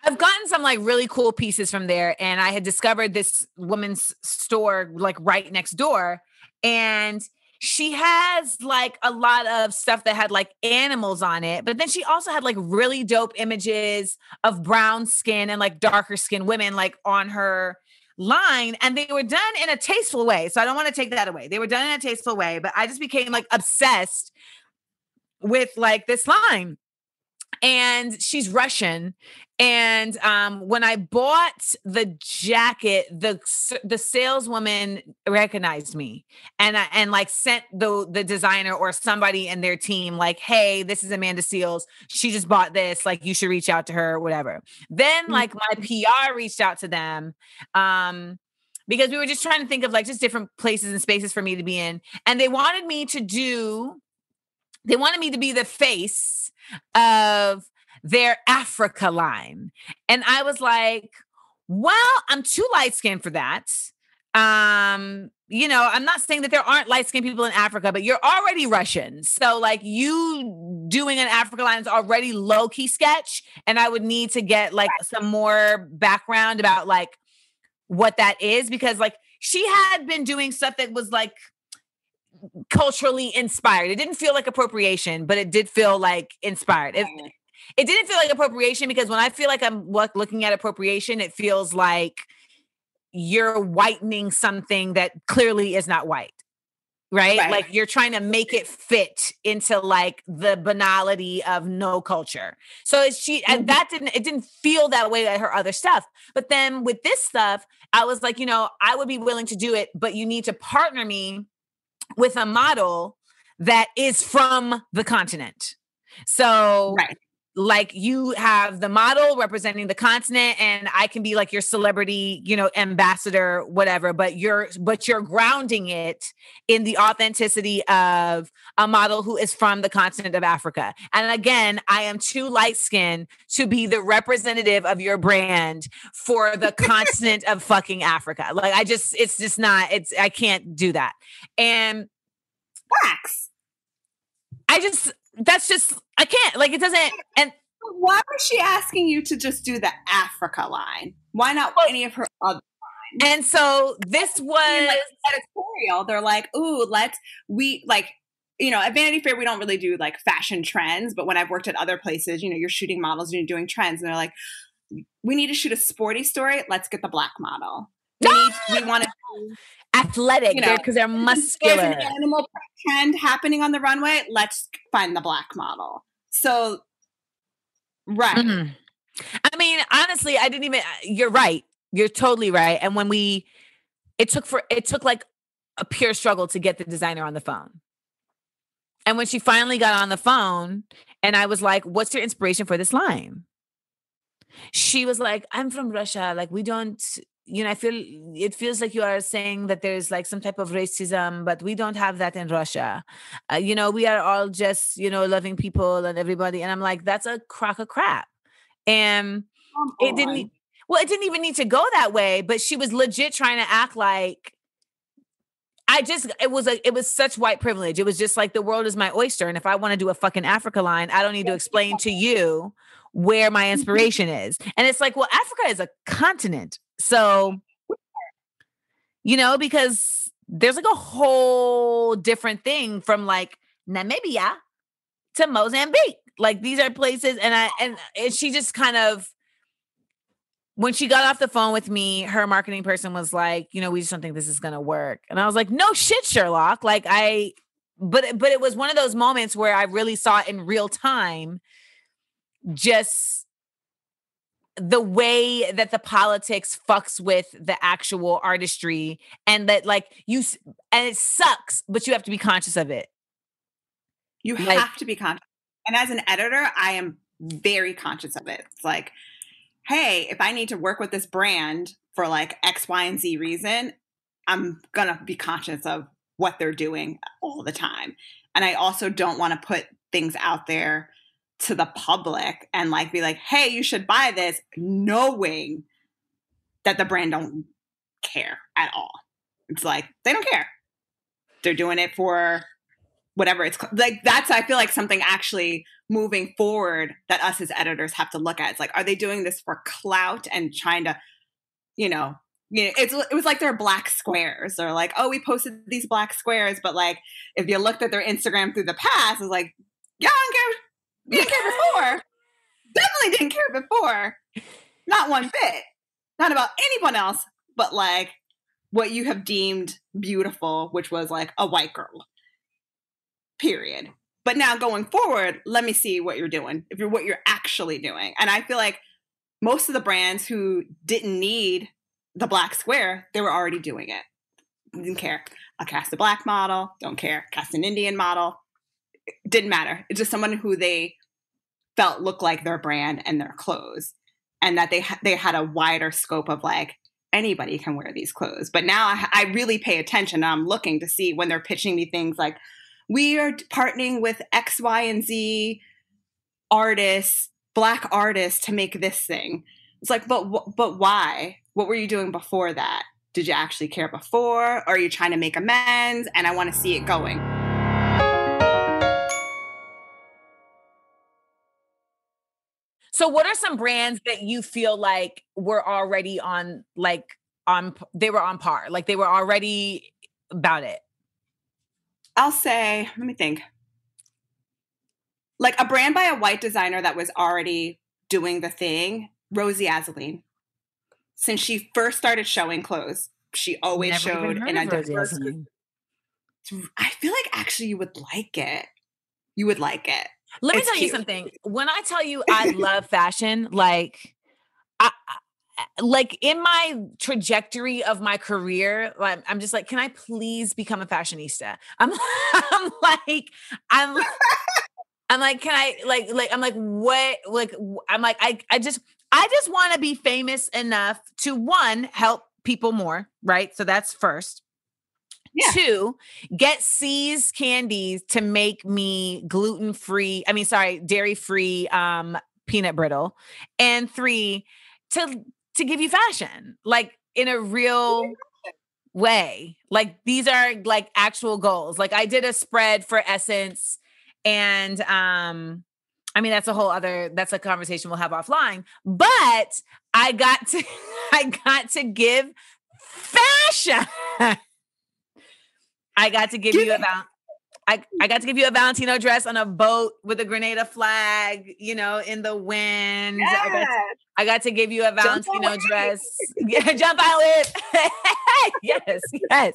I've gotten some like really cool pieces from there, and I had discovered this woman's store like right next door, and she has like a lot of stuff that had like animals on it, but then she also had like really dope images of brown skin and like darker skin women like on her line and they were done in a tasteful way. So I don't want to take that away. They were done in a tasteful way, but I just became like obsessed with like this line. And she's Russian and um, when I bought the jacket, the the saleswoman recognized me, and I, and like sent the the designer or somebody in their team like, "Hey, this is Amanda Seales. She just bought this. Like, you should reach out to her, whatever." Then like my PR reached out to them, um, because we were just trying to think of like just different places and spaces for me to be in, and they wanted me to do, they wanted me to be the face of their Africa line. And I was like, well, I'm too light skinned for that. Um, you know, I'm not saying that there aren't light skinned people in Africa, but you're already Russian. So, like, you doing an Africa line is already low key sketch. And I would need to get like some more background about like what that is because, like, she had been doing stuff that was like culturally inspired. It didn't feel like appropriation, but it did feel like inspired. It, it didn't feel like appropriation because when I feel like I'm look, looking at appropriation, it feels like you're whitening something that clearly is not white. right? Right. Like you're trying to make it fit into like the banality of no culture. So she Mm-hmm. and that didn't it didn't feel that way at her other stuff. But then with this stuff, I was like, you know, I would be willing to do it, but you need to partner me with a model that is from the continent. So Right. Like you have the model representing the continent and I can be like your celebrity, you know, ambassador whatever, but you're but you're grounding it in the authenticity of a model who is from the continent of Africa. And again, I am too light skinned to be the representative of your brand for the continent of fucking Africa. Like I just it's just not it's I can't do that. And Wax. I just that's just I can't like it doesn't and Why was she asking you to just do the Africa line? Why not Well- any of her other? Lines? And so this was like editorial? They're like, ooh, let's we like. You know, at Vanity Fair, we don't really do like fashion trends, but when I've worked at other places, you know, you're shooting models and you're doing trends, and they're like, we need to shoot a sporty story. Let's get the black model. We, need, we want to athletic you know, because they're There's muscular. an animal trend happening on the runway. Let's find the black model. So, right. Mhm. I mean, honestly, I didn't even. uh, You're right. You're totally right. And when we, it took for it took like a pure struggle to get the designer on the phone. And when she finally got on the phone, and I was like, "What's your inspiration for this line?" She was like, "I'm from Russia. Like we don't." You know, I feel it feels like you are saying that there's like some type of racism, but we don't have that in Russia. Uh, you know, we are all just, you know, loving people and everybody. And I'm like, that's a crock of crap. And Come it didn't well it didn't even need to go that way but she was legit trying to act like i just it was like it was such white privilege it was just like the world is my oyster and if i want to do a fucking africa line i don't need to explain to you where my inspiration is and it's like well africa is a continent so you know because there's like a whole different thing from like namibia to mozambique like these are places and i and, and she just kind of when she got off the phone with me, her marketing person was like, you know, we just don't think this is gonna work. And I was like, no shit, Sherlock. Like I but but it was one of those moments where I really saw it in real time, just the way that the politics fucks with the actual artistry and that like you and it sucks, but you have to be conscious of it. You Like- have to be conscious. And as an editor, I am very conscious of it. It's like, hey, if I need to work with this brand for like X, Y, and Z reason, I'm to be conscious of what they're doing all the time. And I also don't want to put things out there to the public and like be like, hey, you should buy this, knowing that the brand don't care at all. It's like they don't care. They're doing it for whatever it's ca- like that's i feel like something actually moving forward that us as editors have to look at it's like are they doing this for clout and trying to you know you know, it's, it was like they're black squares. They're like, oh, we posted these black squares, but like, if you looked at their Instagram through the past, it's like, y'all don't care. Didn't care before. Definitely didn't care before. Not one bit. Not about anyone else, but like what you have deemed beautiful, which was like a white girl period. But now going forward, let me see what you're doing. If you're what you're actually doing. And I feel like most of the brands who didn't need the black square, they were already doing it. Didn't care. I cast a black model, don't care. Cast an Indian model. Didn't matter. It's just someone who they felt looked like their brand and their clothes. And that they ha- they had a wider scope of like anybody can wear these clothes. But now I, I really pay attention. I'm looking to see when they're pitching me things like we are partnering with X, Y, and Z artists, black artists to make this thing. It's like, but but why? What were you doing before that? Did you actually care before? Or are you trying to make amends? And I want to see it going. So what are some brands that you feel like were already on like on they were on par. Like they were already about it. I'll say, let me think. Like a brand by a white designer that was already doing the thing, Rosie Assoulin. Since she first started showing clothes, she always Never showed a of Rosie diverse Azaline. I feel like actually you would like it. You would like it. Let me It's tell you something. When I tell you I love fashion, like I, I- like in my trajectory of my career, like I'm just like, can I please become a fashionista? I'm, I'm like, I'm, I'm like, can I like, like, I'm like, what? Like, I'm like, I, I just, I just want to be famous enough to one help people more, right? So that's first. Yeah. Two, get See's candies to make me gluten free. I mean, sorry, dairy free um, peanut brittle. And three, to to give you fashion, like in a real way. Like these are like actual goals. Like I did a spread for Essence, and um, I mean that's a whole other that's a conversation we'll have offline. But I got to I got to give fashion. I got to give Give you it- about I, I got to give you a Valentino dress on a boat with a Grenada flag, you know, in the wind. I, got to, I got to give you a Valentino dress. Yeah, jump out with. yes, yes.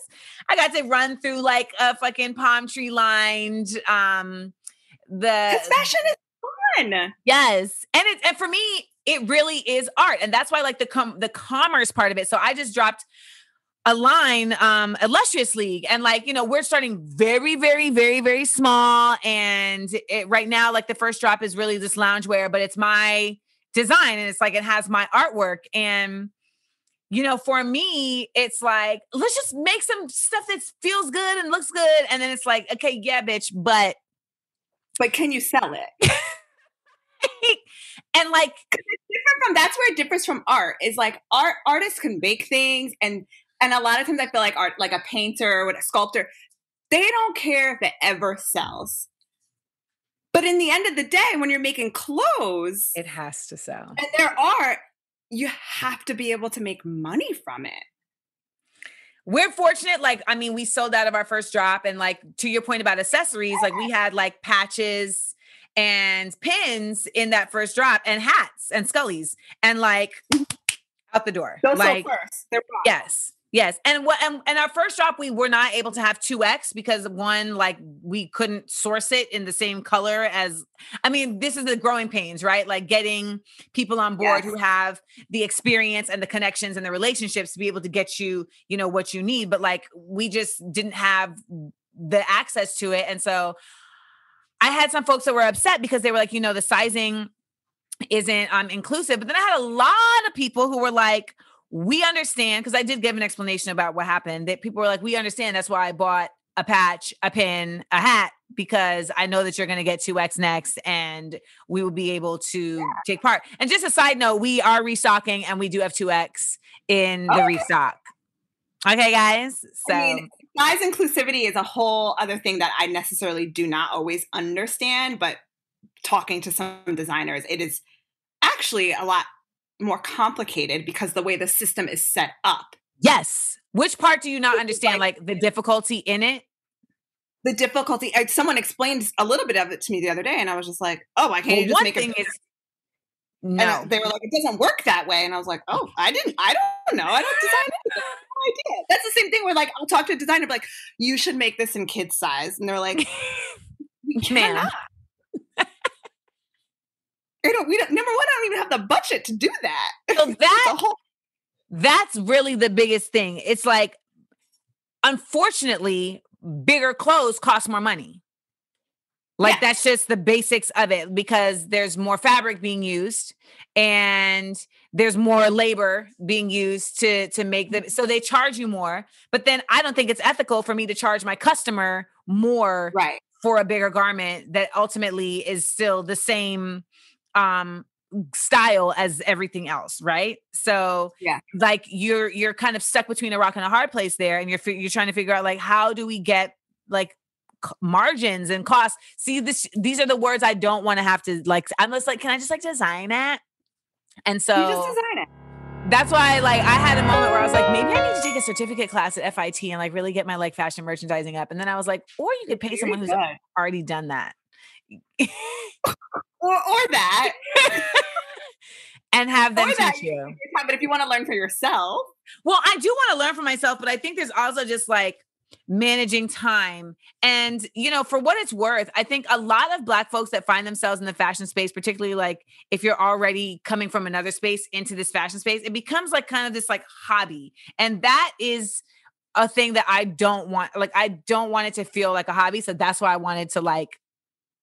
I got to run through like a fucking palm tree lined um the fashion is fun. Yes. And it and for me, it really is art. And that's why I like the com- the commerce part of it. So I just dropped a line, um, illustrious league. And like, you know, we're starting very, very, very, very small. And it right now, like the first drop is really this loungewear, but it's my design and it's like it has my artwork. And you know, for me, it's like, let's just make some stuff that feels good and looks good. And then it's like, okay, yeah, bitch, but But can you sell it? and like different from that's where it differs from art is like art artists can make things and and a lot of times I feel like art like a painter or a sculptor they don't care if it ever sells. But in the end of the day, when you're making clothes it has to sell. and their art, you have to be able to make money from it. we're fortunate like i mean we sold out of our first drop and like to your point about accessories like we had like patches and pins in that first drop and hats and scullies and like out the door Those like first. They're wrong. yes yes and what and, and our first drop we were not able to have 2x because one like we couldn't source it in the same color as i mean this is the growing pains right like getting people on board Yes. who have the experience and the connections and the relationships to be able to get you you know what you need but like we just didn't have the access to it and so i had some folks that were upset because they were like you know the sizing isn't um inclusive but then i had a lot of people who were like we understand because i did give an explanation about what happened that people were like we understand that's why i bought a patch a pin a hat because i know that you're going to get 2x next and we will be able to take part. And just a side note we are restocking and we do have 2x in the Okay. restock. Okay guys so I mean, size inclusivity is a whole other thing that I necessarily do not always understand, but talking to some designers, it is actually a lot more complicated because the way the system is set up. yes which part do you not understand like the difficulty in it The difficulty, uh, someone explained a little bit of it to me the other day, and I was just like, oh, I can't well, just one make thing it? is and no they were like, it doesn't work that way. And I was like, oh, I didn't, I don't know. I don't design anything. I have no idea. That's the same thing where like, I'll talk to a designer, be like, you should make this in kid size. And they're like, we cannot. I don't, we don't, number one, I don't even have the budget to do that. so that whole- that's really the biggest thing. It's like, unfortunately, bigger clothes cost more money. Like Yeah. that's just the basics of it because there's more fabric being used and there's more labor being used to to make them mm-hmm. so they charge you more but then I don't think it's ethical for me to charge my customer more right. for a bigger garment that ultimately is still the same um style as everything else right so Yeah. like you're you're kind of stuck between a rock and a hard place there and you're you're trying to figure out like how do we get like margins and costs see this these are the words i don't want to have to like i'm just like can i just like design it and so you just design it. that's why like I had a moment where I was like, maybe I need to take a certificate class at FIT and like really get my like fashion merchandising up. And then I was like, or you could pay someone who's already done that Or, or that. and have them Or teach you. But if you want to learn for yourself, Well, I do want to learn for myself, but I think there's also just like managing time. And, you know, for what it's worth, I think a lot of Black folks that find themselves in the fashion space, particularly like if you're already coming from another space into this fashion space, it becomes like kind of this like hobby. And that is a thing that I don't want. Like, I don't want it to feel like a hobby. So that's why I wanted to like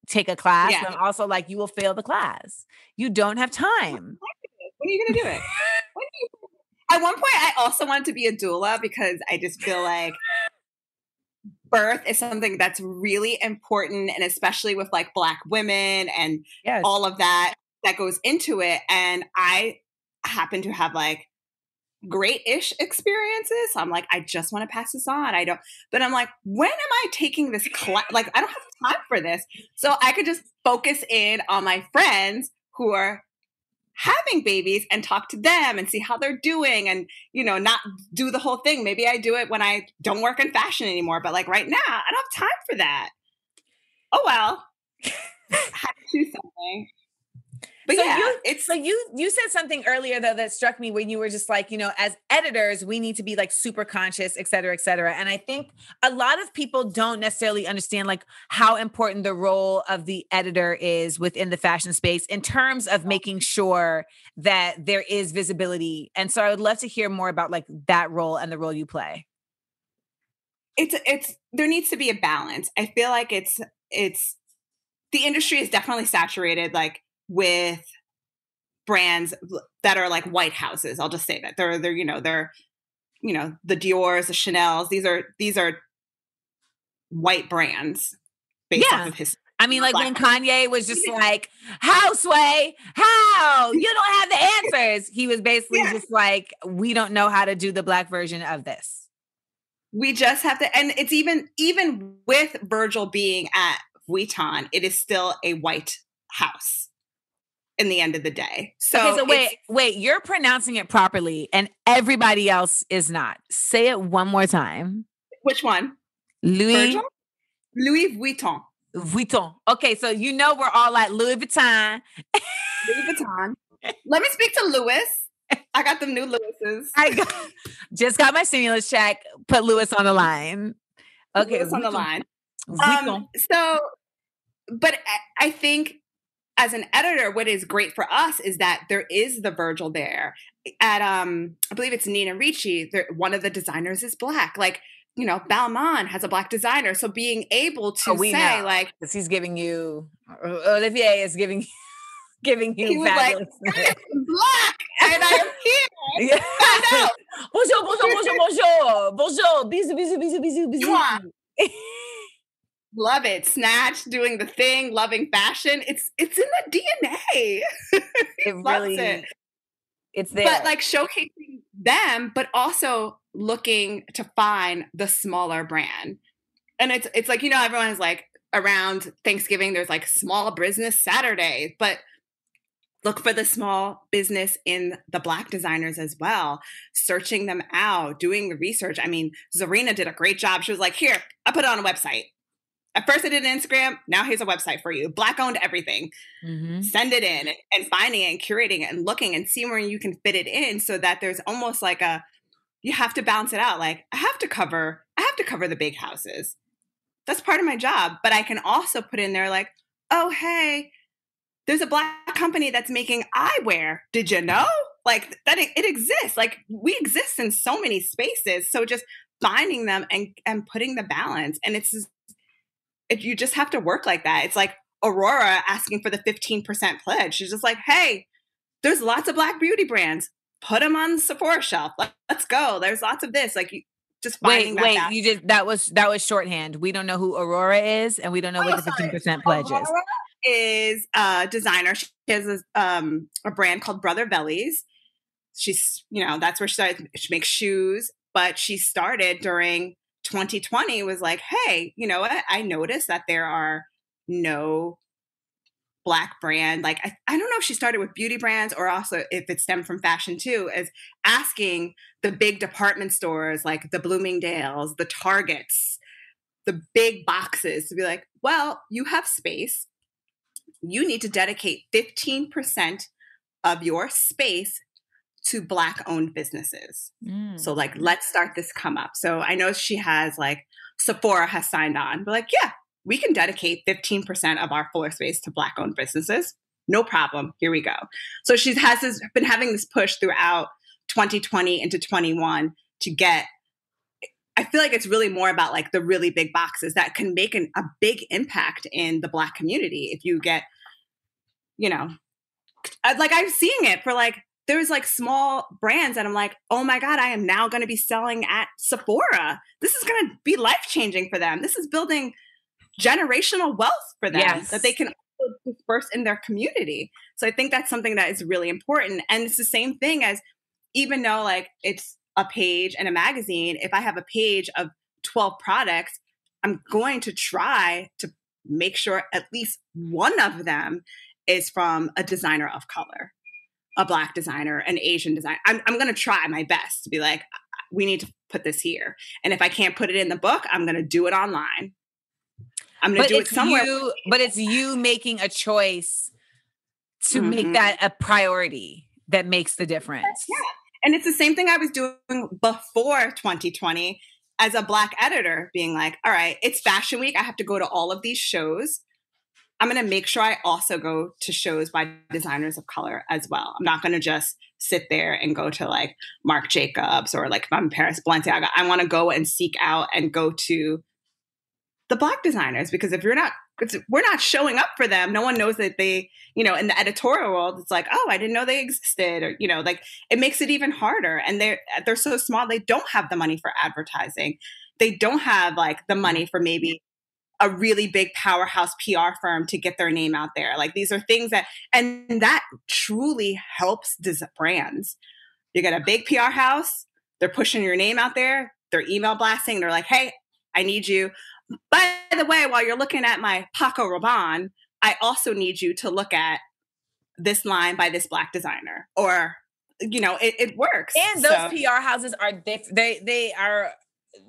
take a class. Yeah. And also, like, you will fail the class. You don't have time. When are you gonna do it? You- At one point, I also wanted to be a doula because I just feel like birth is something that's really important, and especially with like Black women and Yes. all of that that goes into it. And I happen to have like great ish experiences. So I'm like, I just want to pass this on. I don't, but I'm like, when am I taking this class? Like, I don't have time for this. So I could just focus in on my friends who are having babies and talk to them and see how they're doing and you know not do the whole thing maybe i do it when i don't work in fashion anymore but like right now i don't have time for that oh well had to do something but So yeah you- it's So you you said something earlier though that struck me when you were just like, you know, as editors, we need to be like super conscious, et cetera, et cetera. And I think a lot of people don't necessarily understand like how important the role of the editor is within the fashion space in terms of oh. making sure that there is visibility. And so I would love to hear more about like that role and the role you play. it's it's there needs to be a balance. I feel like it's it's the industry is definitely saturated like with brands that are like white houses. I'll just say that. They're they're you know, they're you know, the Dior's, the Chanel's, these are these are white brands based Yeah. off of his I mean, like when Kanye was just like, How, Sway? How? You don't have the answers. He was basically Yeah. just like, We don't know how to do the black version of this. we just have to and it's even even with Virgil being at Vuitton, it is still a white house in the end of the day. So, okay, so wait, wait, you're pronouncing it properly and everybody else is not. Say it one more time. which one? Louis Virgil? Louis Vuitton. Vuitton. Okay, so you know we're all like Louis Vuitton. Louis Vuitton. Let me speak to Louis. I got the new Louis's. I got, just got my stimulus check. Put Louis on the line. Okay, Louis on the line. Vuitton. Um, so, but I- I think as an editor, what is great for us is that there is the Virgil there. At um, I believe it's Nina Ricci. One of the designers is black. Like you know, Balmain has a black designer. So being able to Oh, say know. like, Because he's giving you Olivier is giving giving He you was like, fabulous. Black and I am here. yeah. I know. bonjour, bonjour, bonjour, bonjour, bonjour. Bisous, bisous, bisous, bisous, bisous. Love it. Snatch doing the thing, loving fashion. It's it's in the DNA. it really, it. it's there. but like showcasing them, but also looking to find the smaller brand. And it's it's like you know everyone is like around Thanksgiving. There's like small business Saturday, but look for the small business in the black designers as well. Searching them out, doing the research. I mean, Zarina did a great job. She was like, "Here, I put it on a website." At first, I did an Instagram. Now here's a website for you. Black owned everything. Mhm. send it in and finding it and curating it and looking and seeing where you can fit it in so that there's almost like a you have to balance it out. Like i have to cover i have to cover the big houses. That's part of my job but i can also put in there like oh hey there's a black company that's making eyewear. Did you know? Like that it, it exists. Like we exist in so many spaces. So just finding them and and putting the balance and it's just, it, you just have to work like that it's like Aurora asking for the 15% pledge. She's just like, hey, there's lots of black beauty brands. Put them on the Sephora shelf. Let, us go. There's lots of this. Like, you just Wait, wait, you just that was that was shorthand. We don't know who Aurora is, and we don't know Oh, what the fifteen percent pledge is. Aurora is a designer. She has a, um, a brand called Brother Vellies. She's, you know, that's where she started. She makes shoes, but she started during 2020 was like, hey, you know what? I noticed that there are no black brand. Like, I, I don't know if she started with beauty brands or also if it stemmed from fashion too, is asking the big department stores like the Bloomingdale's, the Targets, the big boxes to be like, well, you have space. You need to dedicate 15% of your space to black owned businesses. Mm. So like let's start this come up. So I know she has like Sephora has signed on. We're like, yeah, we can dedicate 15% of our floor space to Black owned businesses. No problem. Here we go. So she has this, been having this push throughout 2020 into 21 to get I feel like it's really more about like the really big boxes that can make an, a big impact in the black community if you get you know like I'm seeing it for like there's like small brands and I'm like, oh my God, I am now going to be selling at Sephora. This is going to be life changing for them. This is building generational wealth for them Yes. that they can also disperse in their community. So I think that's something that is really important. And it's the same thing as even though like it's a page and a magazine, if I have a page of 12 products, I'm going to try to make sure at least one of them is from a designer of color, a black designer, an Asian designer. I'm, I'm going to try my best to be like, we need to put this here. And if I can't put it in the book, I'm going to do it online. I'm going to do it it's somewhere. you, but it's you making a choice to make Mhm. that a priority that makes the difference. Yeah. And it's the same thing I was doing before 2020 as a black editor, being like, all right, it's fashion week. I have to go to all of these shows. I'm going to make sure I also go to shows by designers of color as well. I'm not going to just sit there and go to like Marc Jacobs or like if I'm Paris Balenciaga. I want to go and seek out and go to the black designers because if you're not, we're not showing up for them. No one knows that they, you know, in the editorial world, it's like, oh, I didn't know they existed, or you know, like it makes it even harder. And they're they're so small, they don't have the money for advertising. They don't have like the money for maybe a really big powerhouse PR firm to get their name out there. Like these are things that, and that truly helps brands. You get a big PR house, they're pushing your name out there, they're email blasting, they're like, hey, I need you. By the way, while you're looking at my Paco Rabanne, I also need you to look at this line by this black designer. Or, you know, it, it works. And those So- PR houses are diff- they they are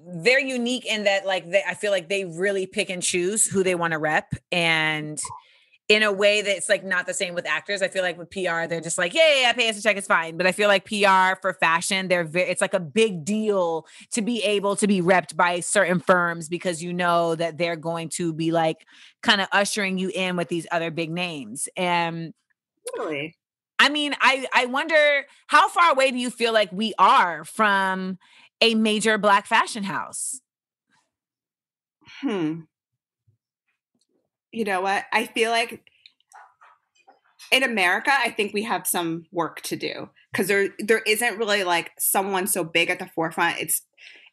they're unique in that like they I feel like they really pick and choose who they want to rep and in a way that's like not the same with actors. I feel like with PR, they're just like, yeah, yeah, yeah pay us a check, it's fine. But I feel like PR for fashion, they're very, it's like a big deal to be able to be repped by certain firms because you know that they're going to be like kind of ushering you in with these other big names. And really, I mean, I I wonder how far away do you feel like we are from a major black fashion house? Hmm. You know what? I feel like in America, I think we have some work to do because there there isn't really like someone so big at the forefront. It's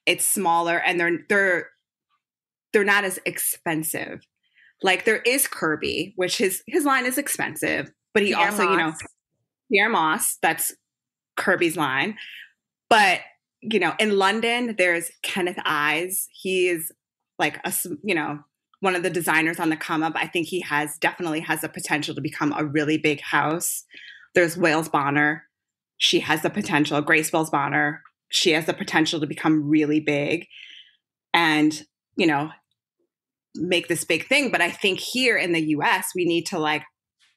it's smaller and they're they're they're not as expensive. Like there is Kerby, which his his line is expensive, but he Pyer also you know Moss. Pyer Moss, that's Kerby's line. But you know, in London, there's Kenneth Ize. He is like a, you know one of the designers on the come up. I think he has definitely has the potential to become a really big house. There's Wales Bonner. She has the potential. Grace Wales Bonner. She has the potential to become really big, and you know, make this big thing. But I think here in the U.S., we need to like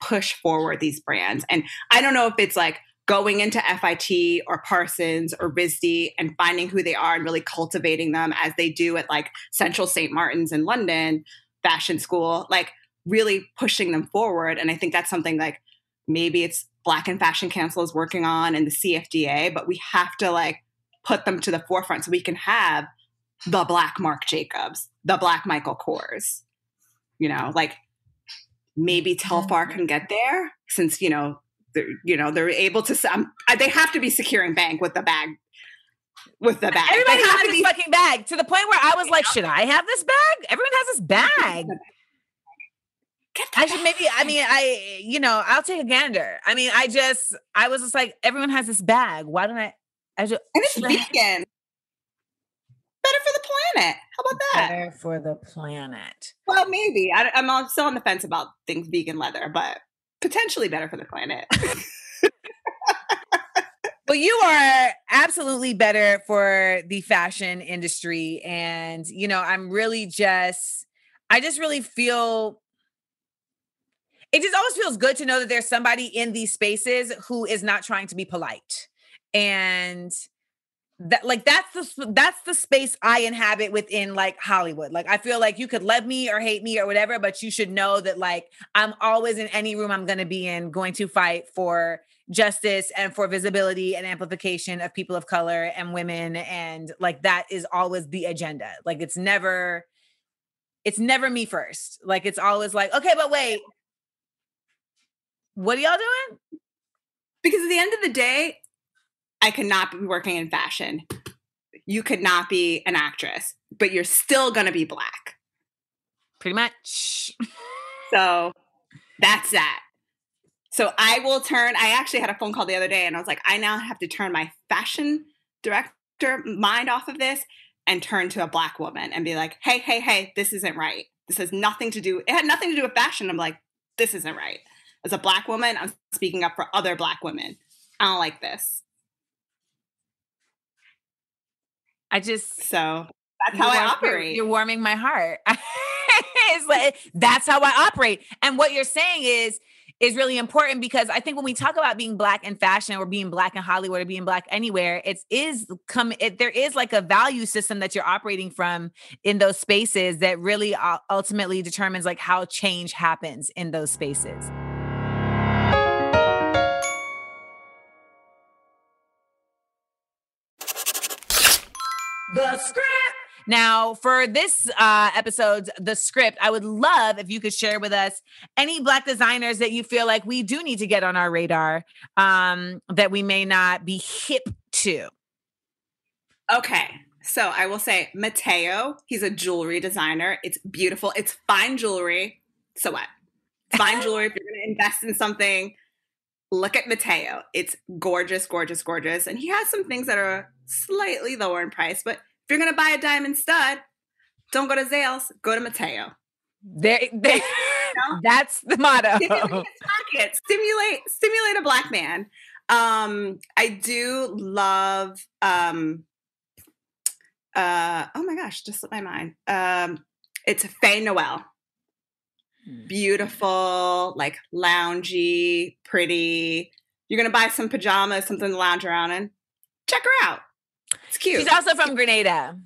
push forward these brands. And I don't know if it's like going into FIT or Parsons or RISD and finding who they are and really cultivating them as they do at like Central St. Martin's in London fashion school, like really pushing them forward. And I think that's something like maybe it's Black in Fashion Council is working on and the CFDA, but we have to like put them to the forefront so we can have the Black Marc Jacobs, the Black Michael Kors, you know, like maybe Telfar can get there since you know they're you know they're able to um, they have to be securing bank with the bag with the bag. Everybody has this be fucking bag to the point where I was like, should I have this bag? Everyone has this bag. I should maybe, I mean, I, you know, I'll take a gander. I mean, I just, I was just like, everyone has this bag. Why don't I? I just, and it's should I- vegan. Better for the planet. How about that? better for the planet. Well, maybe. I, I'm on- still on the fence about things vegan leather, but potentially better for the planet. Well, you are absolutely better for the fashion industry. And, you know, I'm really just, I just really feel it just always feels good to know that there's somebody in these spaces who is not trying to be polite. And that like that's the that's the space I inhabit within like Hollywood. Like I feel like you could love me or hate me or whatever, but you should know that like I'm always in any room I'm going to be in going to fight for justice and for visibility and amplification of people of color and women and like that is always the agenda. Like it's never it's never me first. Like it's always like, okay, but wait. What are y'all doing? Because at the end of the day, I could not be working in fashion. You could not be an actress, but you're still going to be black. Pretty much. So that's that. So I will turn. I actually had a phone call the other day and I was like, I now have to turn my fashion director mind off of this and turn to a black woman and be like, hey, hey, hey, this isn't right. This has nothing to do, it had nothing to do with fashion. I'm like, this isn't right. As a black woman, I'm speaking up for other black women. I don't like this. I just So that's how I warm- operate. You're, warming my heart. it's like that's how I operate. And what you're saying is is really important because I think when we talk about being black in fashion or being black in Hollywood or being black anywhere, it is come it, there is like a value system that you're operating from in those spaces that really uh, ultimately determines like how change happens in those spaces. The script. Now, for this uh, episode's the script, I would love if you could share with us any black designers that you feel like we do need to get on our radar um, that we may not be hip to. Okay. So I will say Mateo, he's a jewelry designer. It's beautiful. It's fine jewelry. So what? It's fine jewelry. If you're going to invest in something, look at Mateo. It's gorgeous, gorgeous, gorgeous. And he has some things that are slightly lower in price. But if you're going to buy a diamond stud, don't go to Zales, go to Mateo. There know? that's the motto. Pocket. Stimulate, stimulate a black man. Um, I do love um uh oh my gosh, just slipped my mind. Um it's Fe Noel. Beautiful, like loungy, pretty. You're gonna buy some pajamas, something to lounge around in. Check her out. It's cute. She's also from Grenada.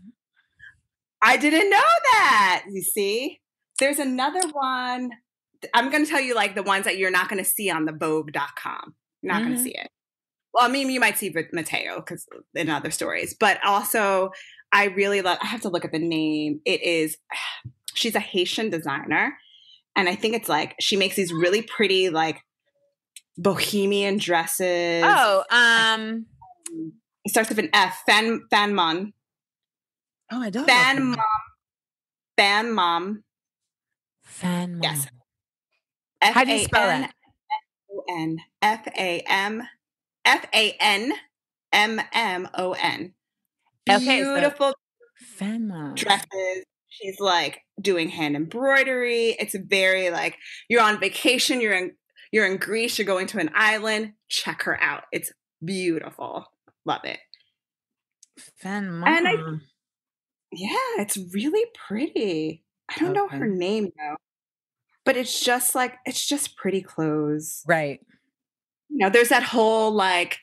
I didn't know that. You see, there's another one. I'm going to tell you like the ones that you're not going to see on the Vogue.com. You're not going Mhm. to see it. Well, I mean, you might see Mateo because in other stories, but also I really love. I have to look at the name. It is. She's a Haitian designer, and I think it's like she makes these really pretty like bohemian dresses. Oh, um, it starts with an F. Fan Fanmon. oh, I don't. Fan mom. Fan mom. Fan. Mom. Yes. How do you spell that? F-A-N F A M F A N M M O N. Okay, so- Beautiful Fan mom. dresses. She's like doing hand embroidery. It's very like you're on vacation. You're in you're in Greece. You're going to an island. Check her out. It's beautiful. Love it. Fan. And I- Yeah, it's really pretty. I don't know her name though, but it's just like it's just pretty clothes. right. you know, there's that whole like,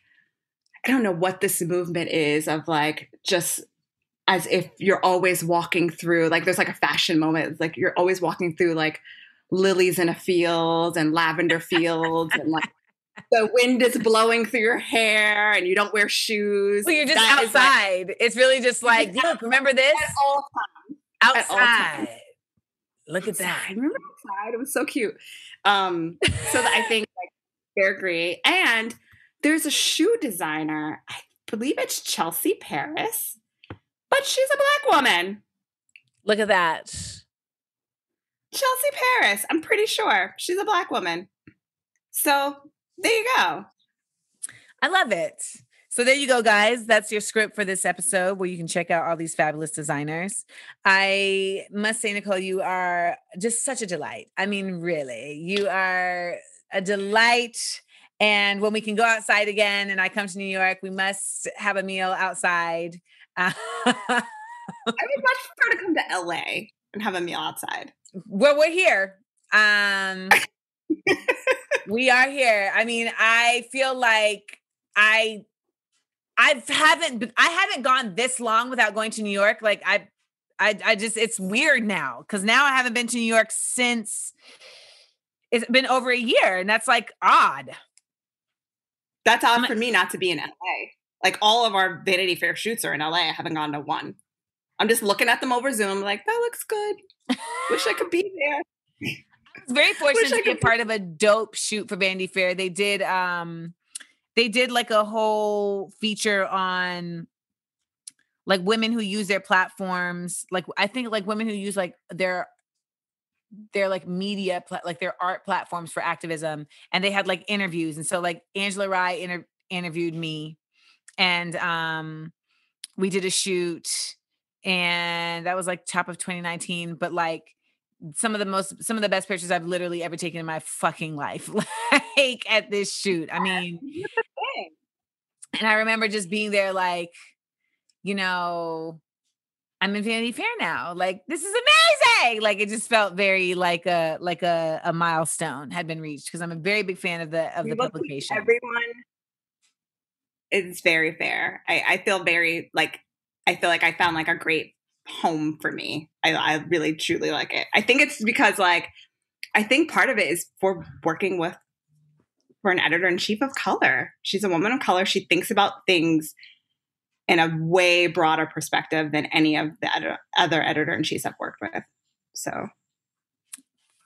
I don't know what this movement is of like just as if you're always walking through, like, there's like a fashion moment. It's like you're always walking through like lilies in a field and lavender fields and like the wind is blowing through your hair and you don't wear shoes. Well, you're just That is, like, outside. it's really just like, look, remember this? at all times. at all Outside. Look at that. I remember outside. It was so cute. Um, so I think like they're great. And there's a shoe designer. I believe it's Chelsea Paris, but she's a black woman. Look at that. Chelsea Paris. I'm pretty sure she's a black woman. So there you go. I love it. So there you go, guys. That's your script for this episode where you can check out all these fabulous designers. I must say, Nicole, you are just such a delight. I mean, really, you are a delight. And when we can go outside again and I come to New York, we must have a meal outside. I would much prefer to come to LA and have a meal outside. well, we're here. Um, we are here. I mean, I feel like I I haven't been- I haven't gone this long without going to New York. Like I I I just it's weird now because now I haven't been to New York since it's been over a year, and that's like odd. That's odd I'm- for me not to be in LA. Like all of our Vanity Fair shoots are in LA. I haven't gone to one. I'm just looking at them over Zoom, like that looks good. Wish I could be there. Was very fortunate to be could- part of a dope shoot for Vanity Fair. They did um they did like a whole feature on like women who use their platforms, like I think like women who use like their their like media pla- like their art platforms for activism and they had like interviews and so like Angela Rye inter- interviewed me and um we did a shoot and that was like top of 2019 but like some of the most some of the best pictures I've literally ever taken in my fucking life like at this shoot I mean That's the thing. and I remember just being there like you know I'm in Vanity Fair now like this is amazing like it just felt very like a like a, a milestone had been reached because I'm a very big fan of the of the publication Everyone is very fair. I, I feel very like I feel like I found like a great home for me. I, I really truly like it. I think it's because like I think part of it is for working with for an editor in chief of color. She's a woman of color. She thinks about things in a way broader perspective than any of the edi- other editor in chiefs I've worked with. So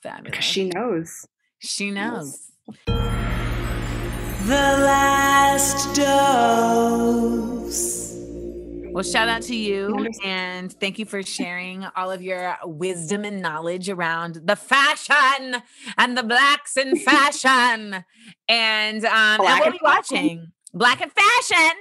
fabulous because she knows. she knows The last dose. Well, shout out to you and thank you for sharing all of your wisdom and knowledge around the fashion and the blacks in fashion. And um and Black we'll be watching Black and Fashion.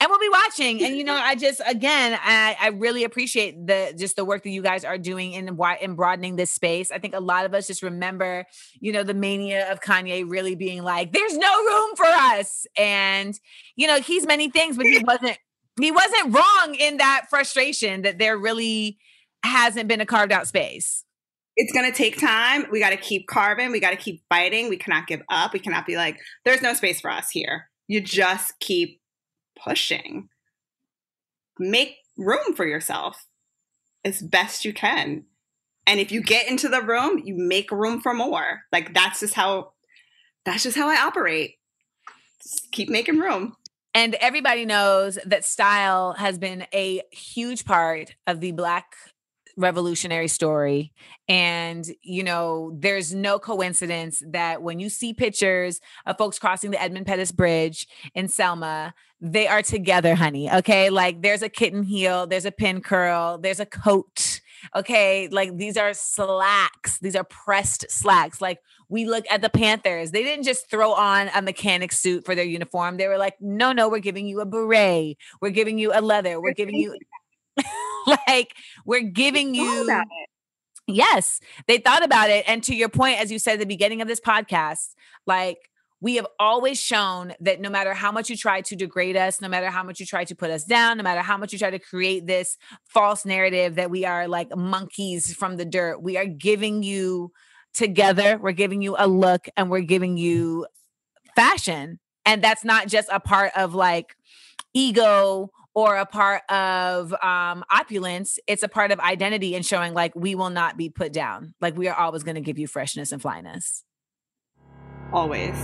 And we'll be watching. And you know, I just again I, I really appreciate the just the work that you guys are doing in in broadening this space. I think a lot of us just remember, you know, the mania of Kanye really being like, there's no room for us. And you know, he's many things, but he wasn't he wasn't wrong in that frustration that there really hasn't been a carved out space. it's going to take time. We got to keep carving. We got to keep fighting. We cannot give up. We cannot be like, there's no space for us here. You just keep pushing. Make room for yourself as best you can. And if you get into the room, you make room for more. Like that's just how that's just how I operate. Just keep making room. And everybody knows that style has been a huge part of the Black revolutionary story. And, you know, there's no coincidence that when you see pictures of folks crossing the Edmund Pettus Bridge in Selma, they are together, honey. Okay. Like there's a kitten heel, there's a pin curl, there's a coat. Okay. Like these are slacks, these are pressed slacks. Like we look at the Panthers. They didn't just throw on a mechanic suit for their uniform. They were like, no, no, we're giving you a beret. We're giving you a leather. We're giving you like we're giving you. Yes, they thought about it. And to your point, as you said at the beginning of this podcast, like we have always shown that no matter how much you try to degrade us, no matter how much you try to put us down, no matter how much you try to create this false narrative that we are like monkeys from the dirt, we are giving you together, we're giving you a look and we're giving you fashion. And that's not just a part of like ego or a part of um opulence it's a part of identity and showing like we will not be put down like we are always going to give you freshness and flyness Always.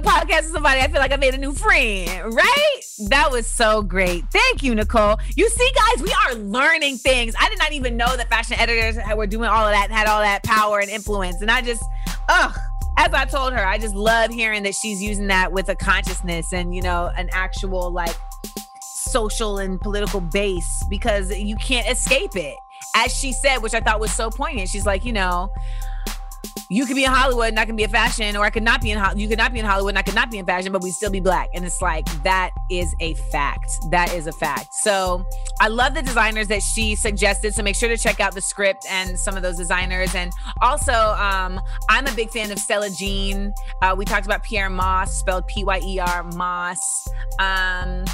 Podcast with somebody i feel like i made a new friend right? That was so great. Thank you nicole. You see guys we are learning things. I did not even know that fashion editors were doing all of that had all that power and influence. And i just oh as I told her, I just love hearing that she's using that with a consciousness and, you know, an actual like social and political base because you can't escape it. As she said, which I thought was so poignant, she's like, you know, you could be in Hollywood and I can be in fashion, or I could not be in Ho- you could not be in Hollywood and I could not be in fashion, but we still be black. And it's like that is a fact. That is a fact. So I love the designers that she suggested. So make sure to check out the script and some of those designers. And also, um, I'm a big fan of Stella Jean. Uh, we talked about Pyer Moss, spelled P Y E R Moss. Um,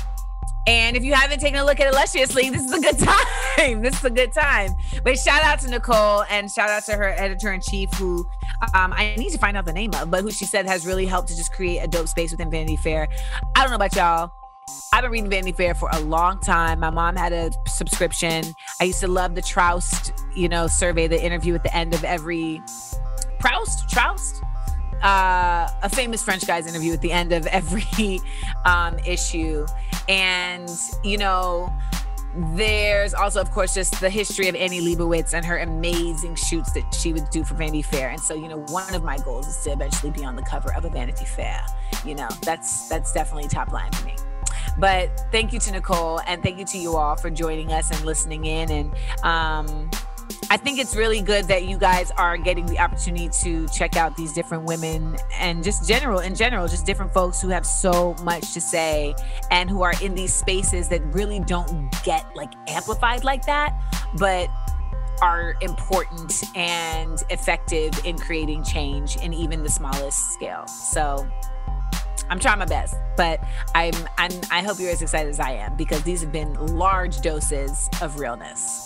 And if you haven't taken a look at Illustriously, this is a good time. this is a good time. But shout out to Nicole and shout out to her editor in chief, who um, I need to find out the name of, but who she said has really helped to just create a dope space within Vanity Fair. I don't know about y'all. I've been reading Vanity Fair for a long time. My mom had a subscription. I used to love the Troust, you know, survey, the interview at the end of every Proust, Troust, uh, a famous French guy's interview at the end of every um, issue. And, you know, there's also, of course, just the history of Annie Leibovitz and her amazing shoots that she would do for Vanity Fair. And so, you know, one of my goals is to eventually be on the cover of a Vanity Fair. You know, that's that's definitely top line for me. But thank you to Nicole and thank you to you all for joining us and listening in. And um, I think it's really good that you guys are getting the opportunity to check out these different women and just general in general, just different folks who have so much to say and who are in these spaces that really don't get like amplified like that, but are important and effective in creating change in even the smallest scale. So I'm trying my best, but I'm, I'm I hope you're as excited as I am because these have been large doses of realness.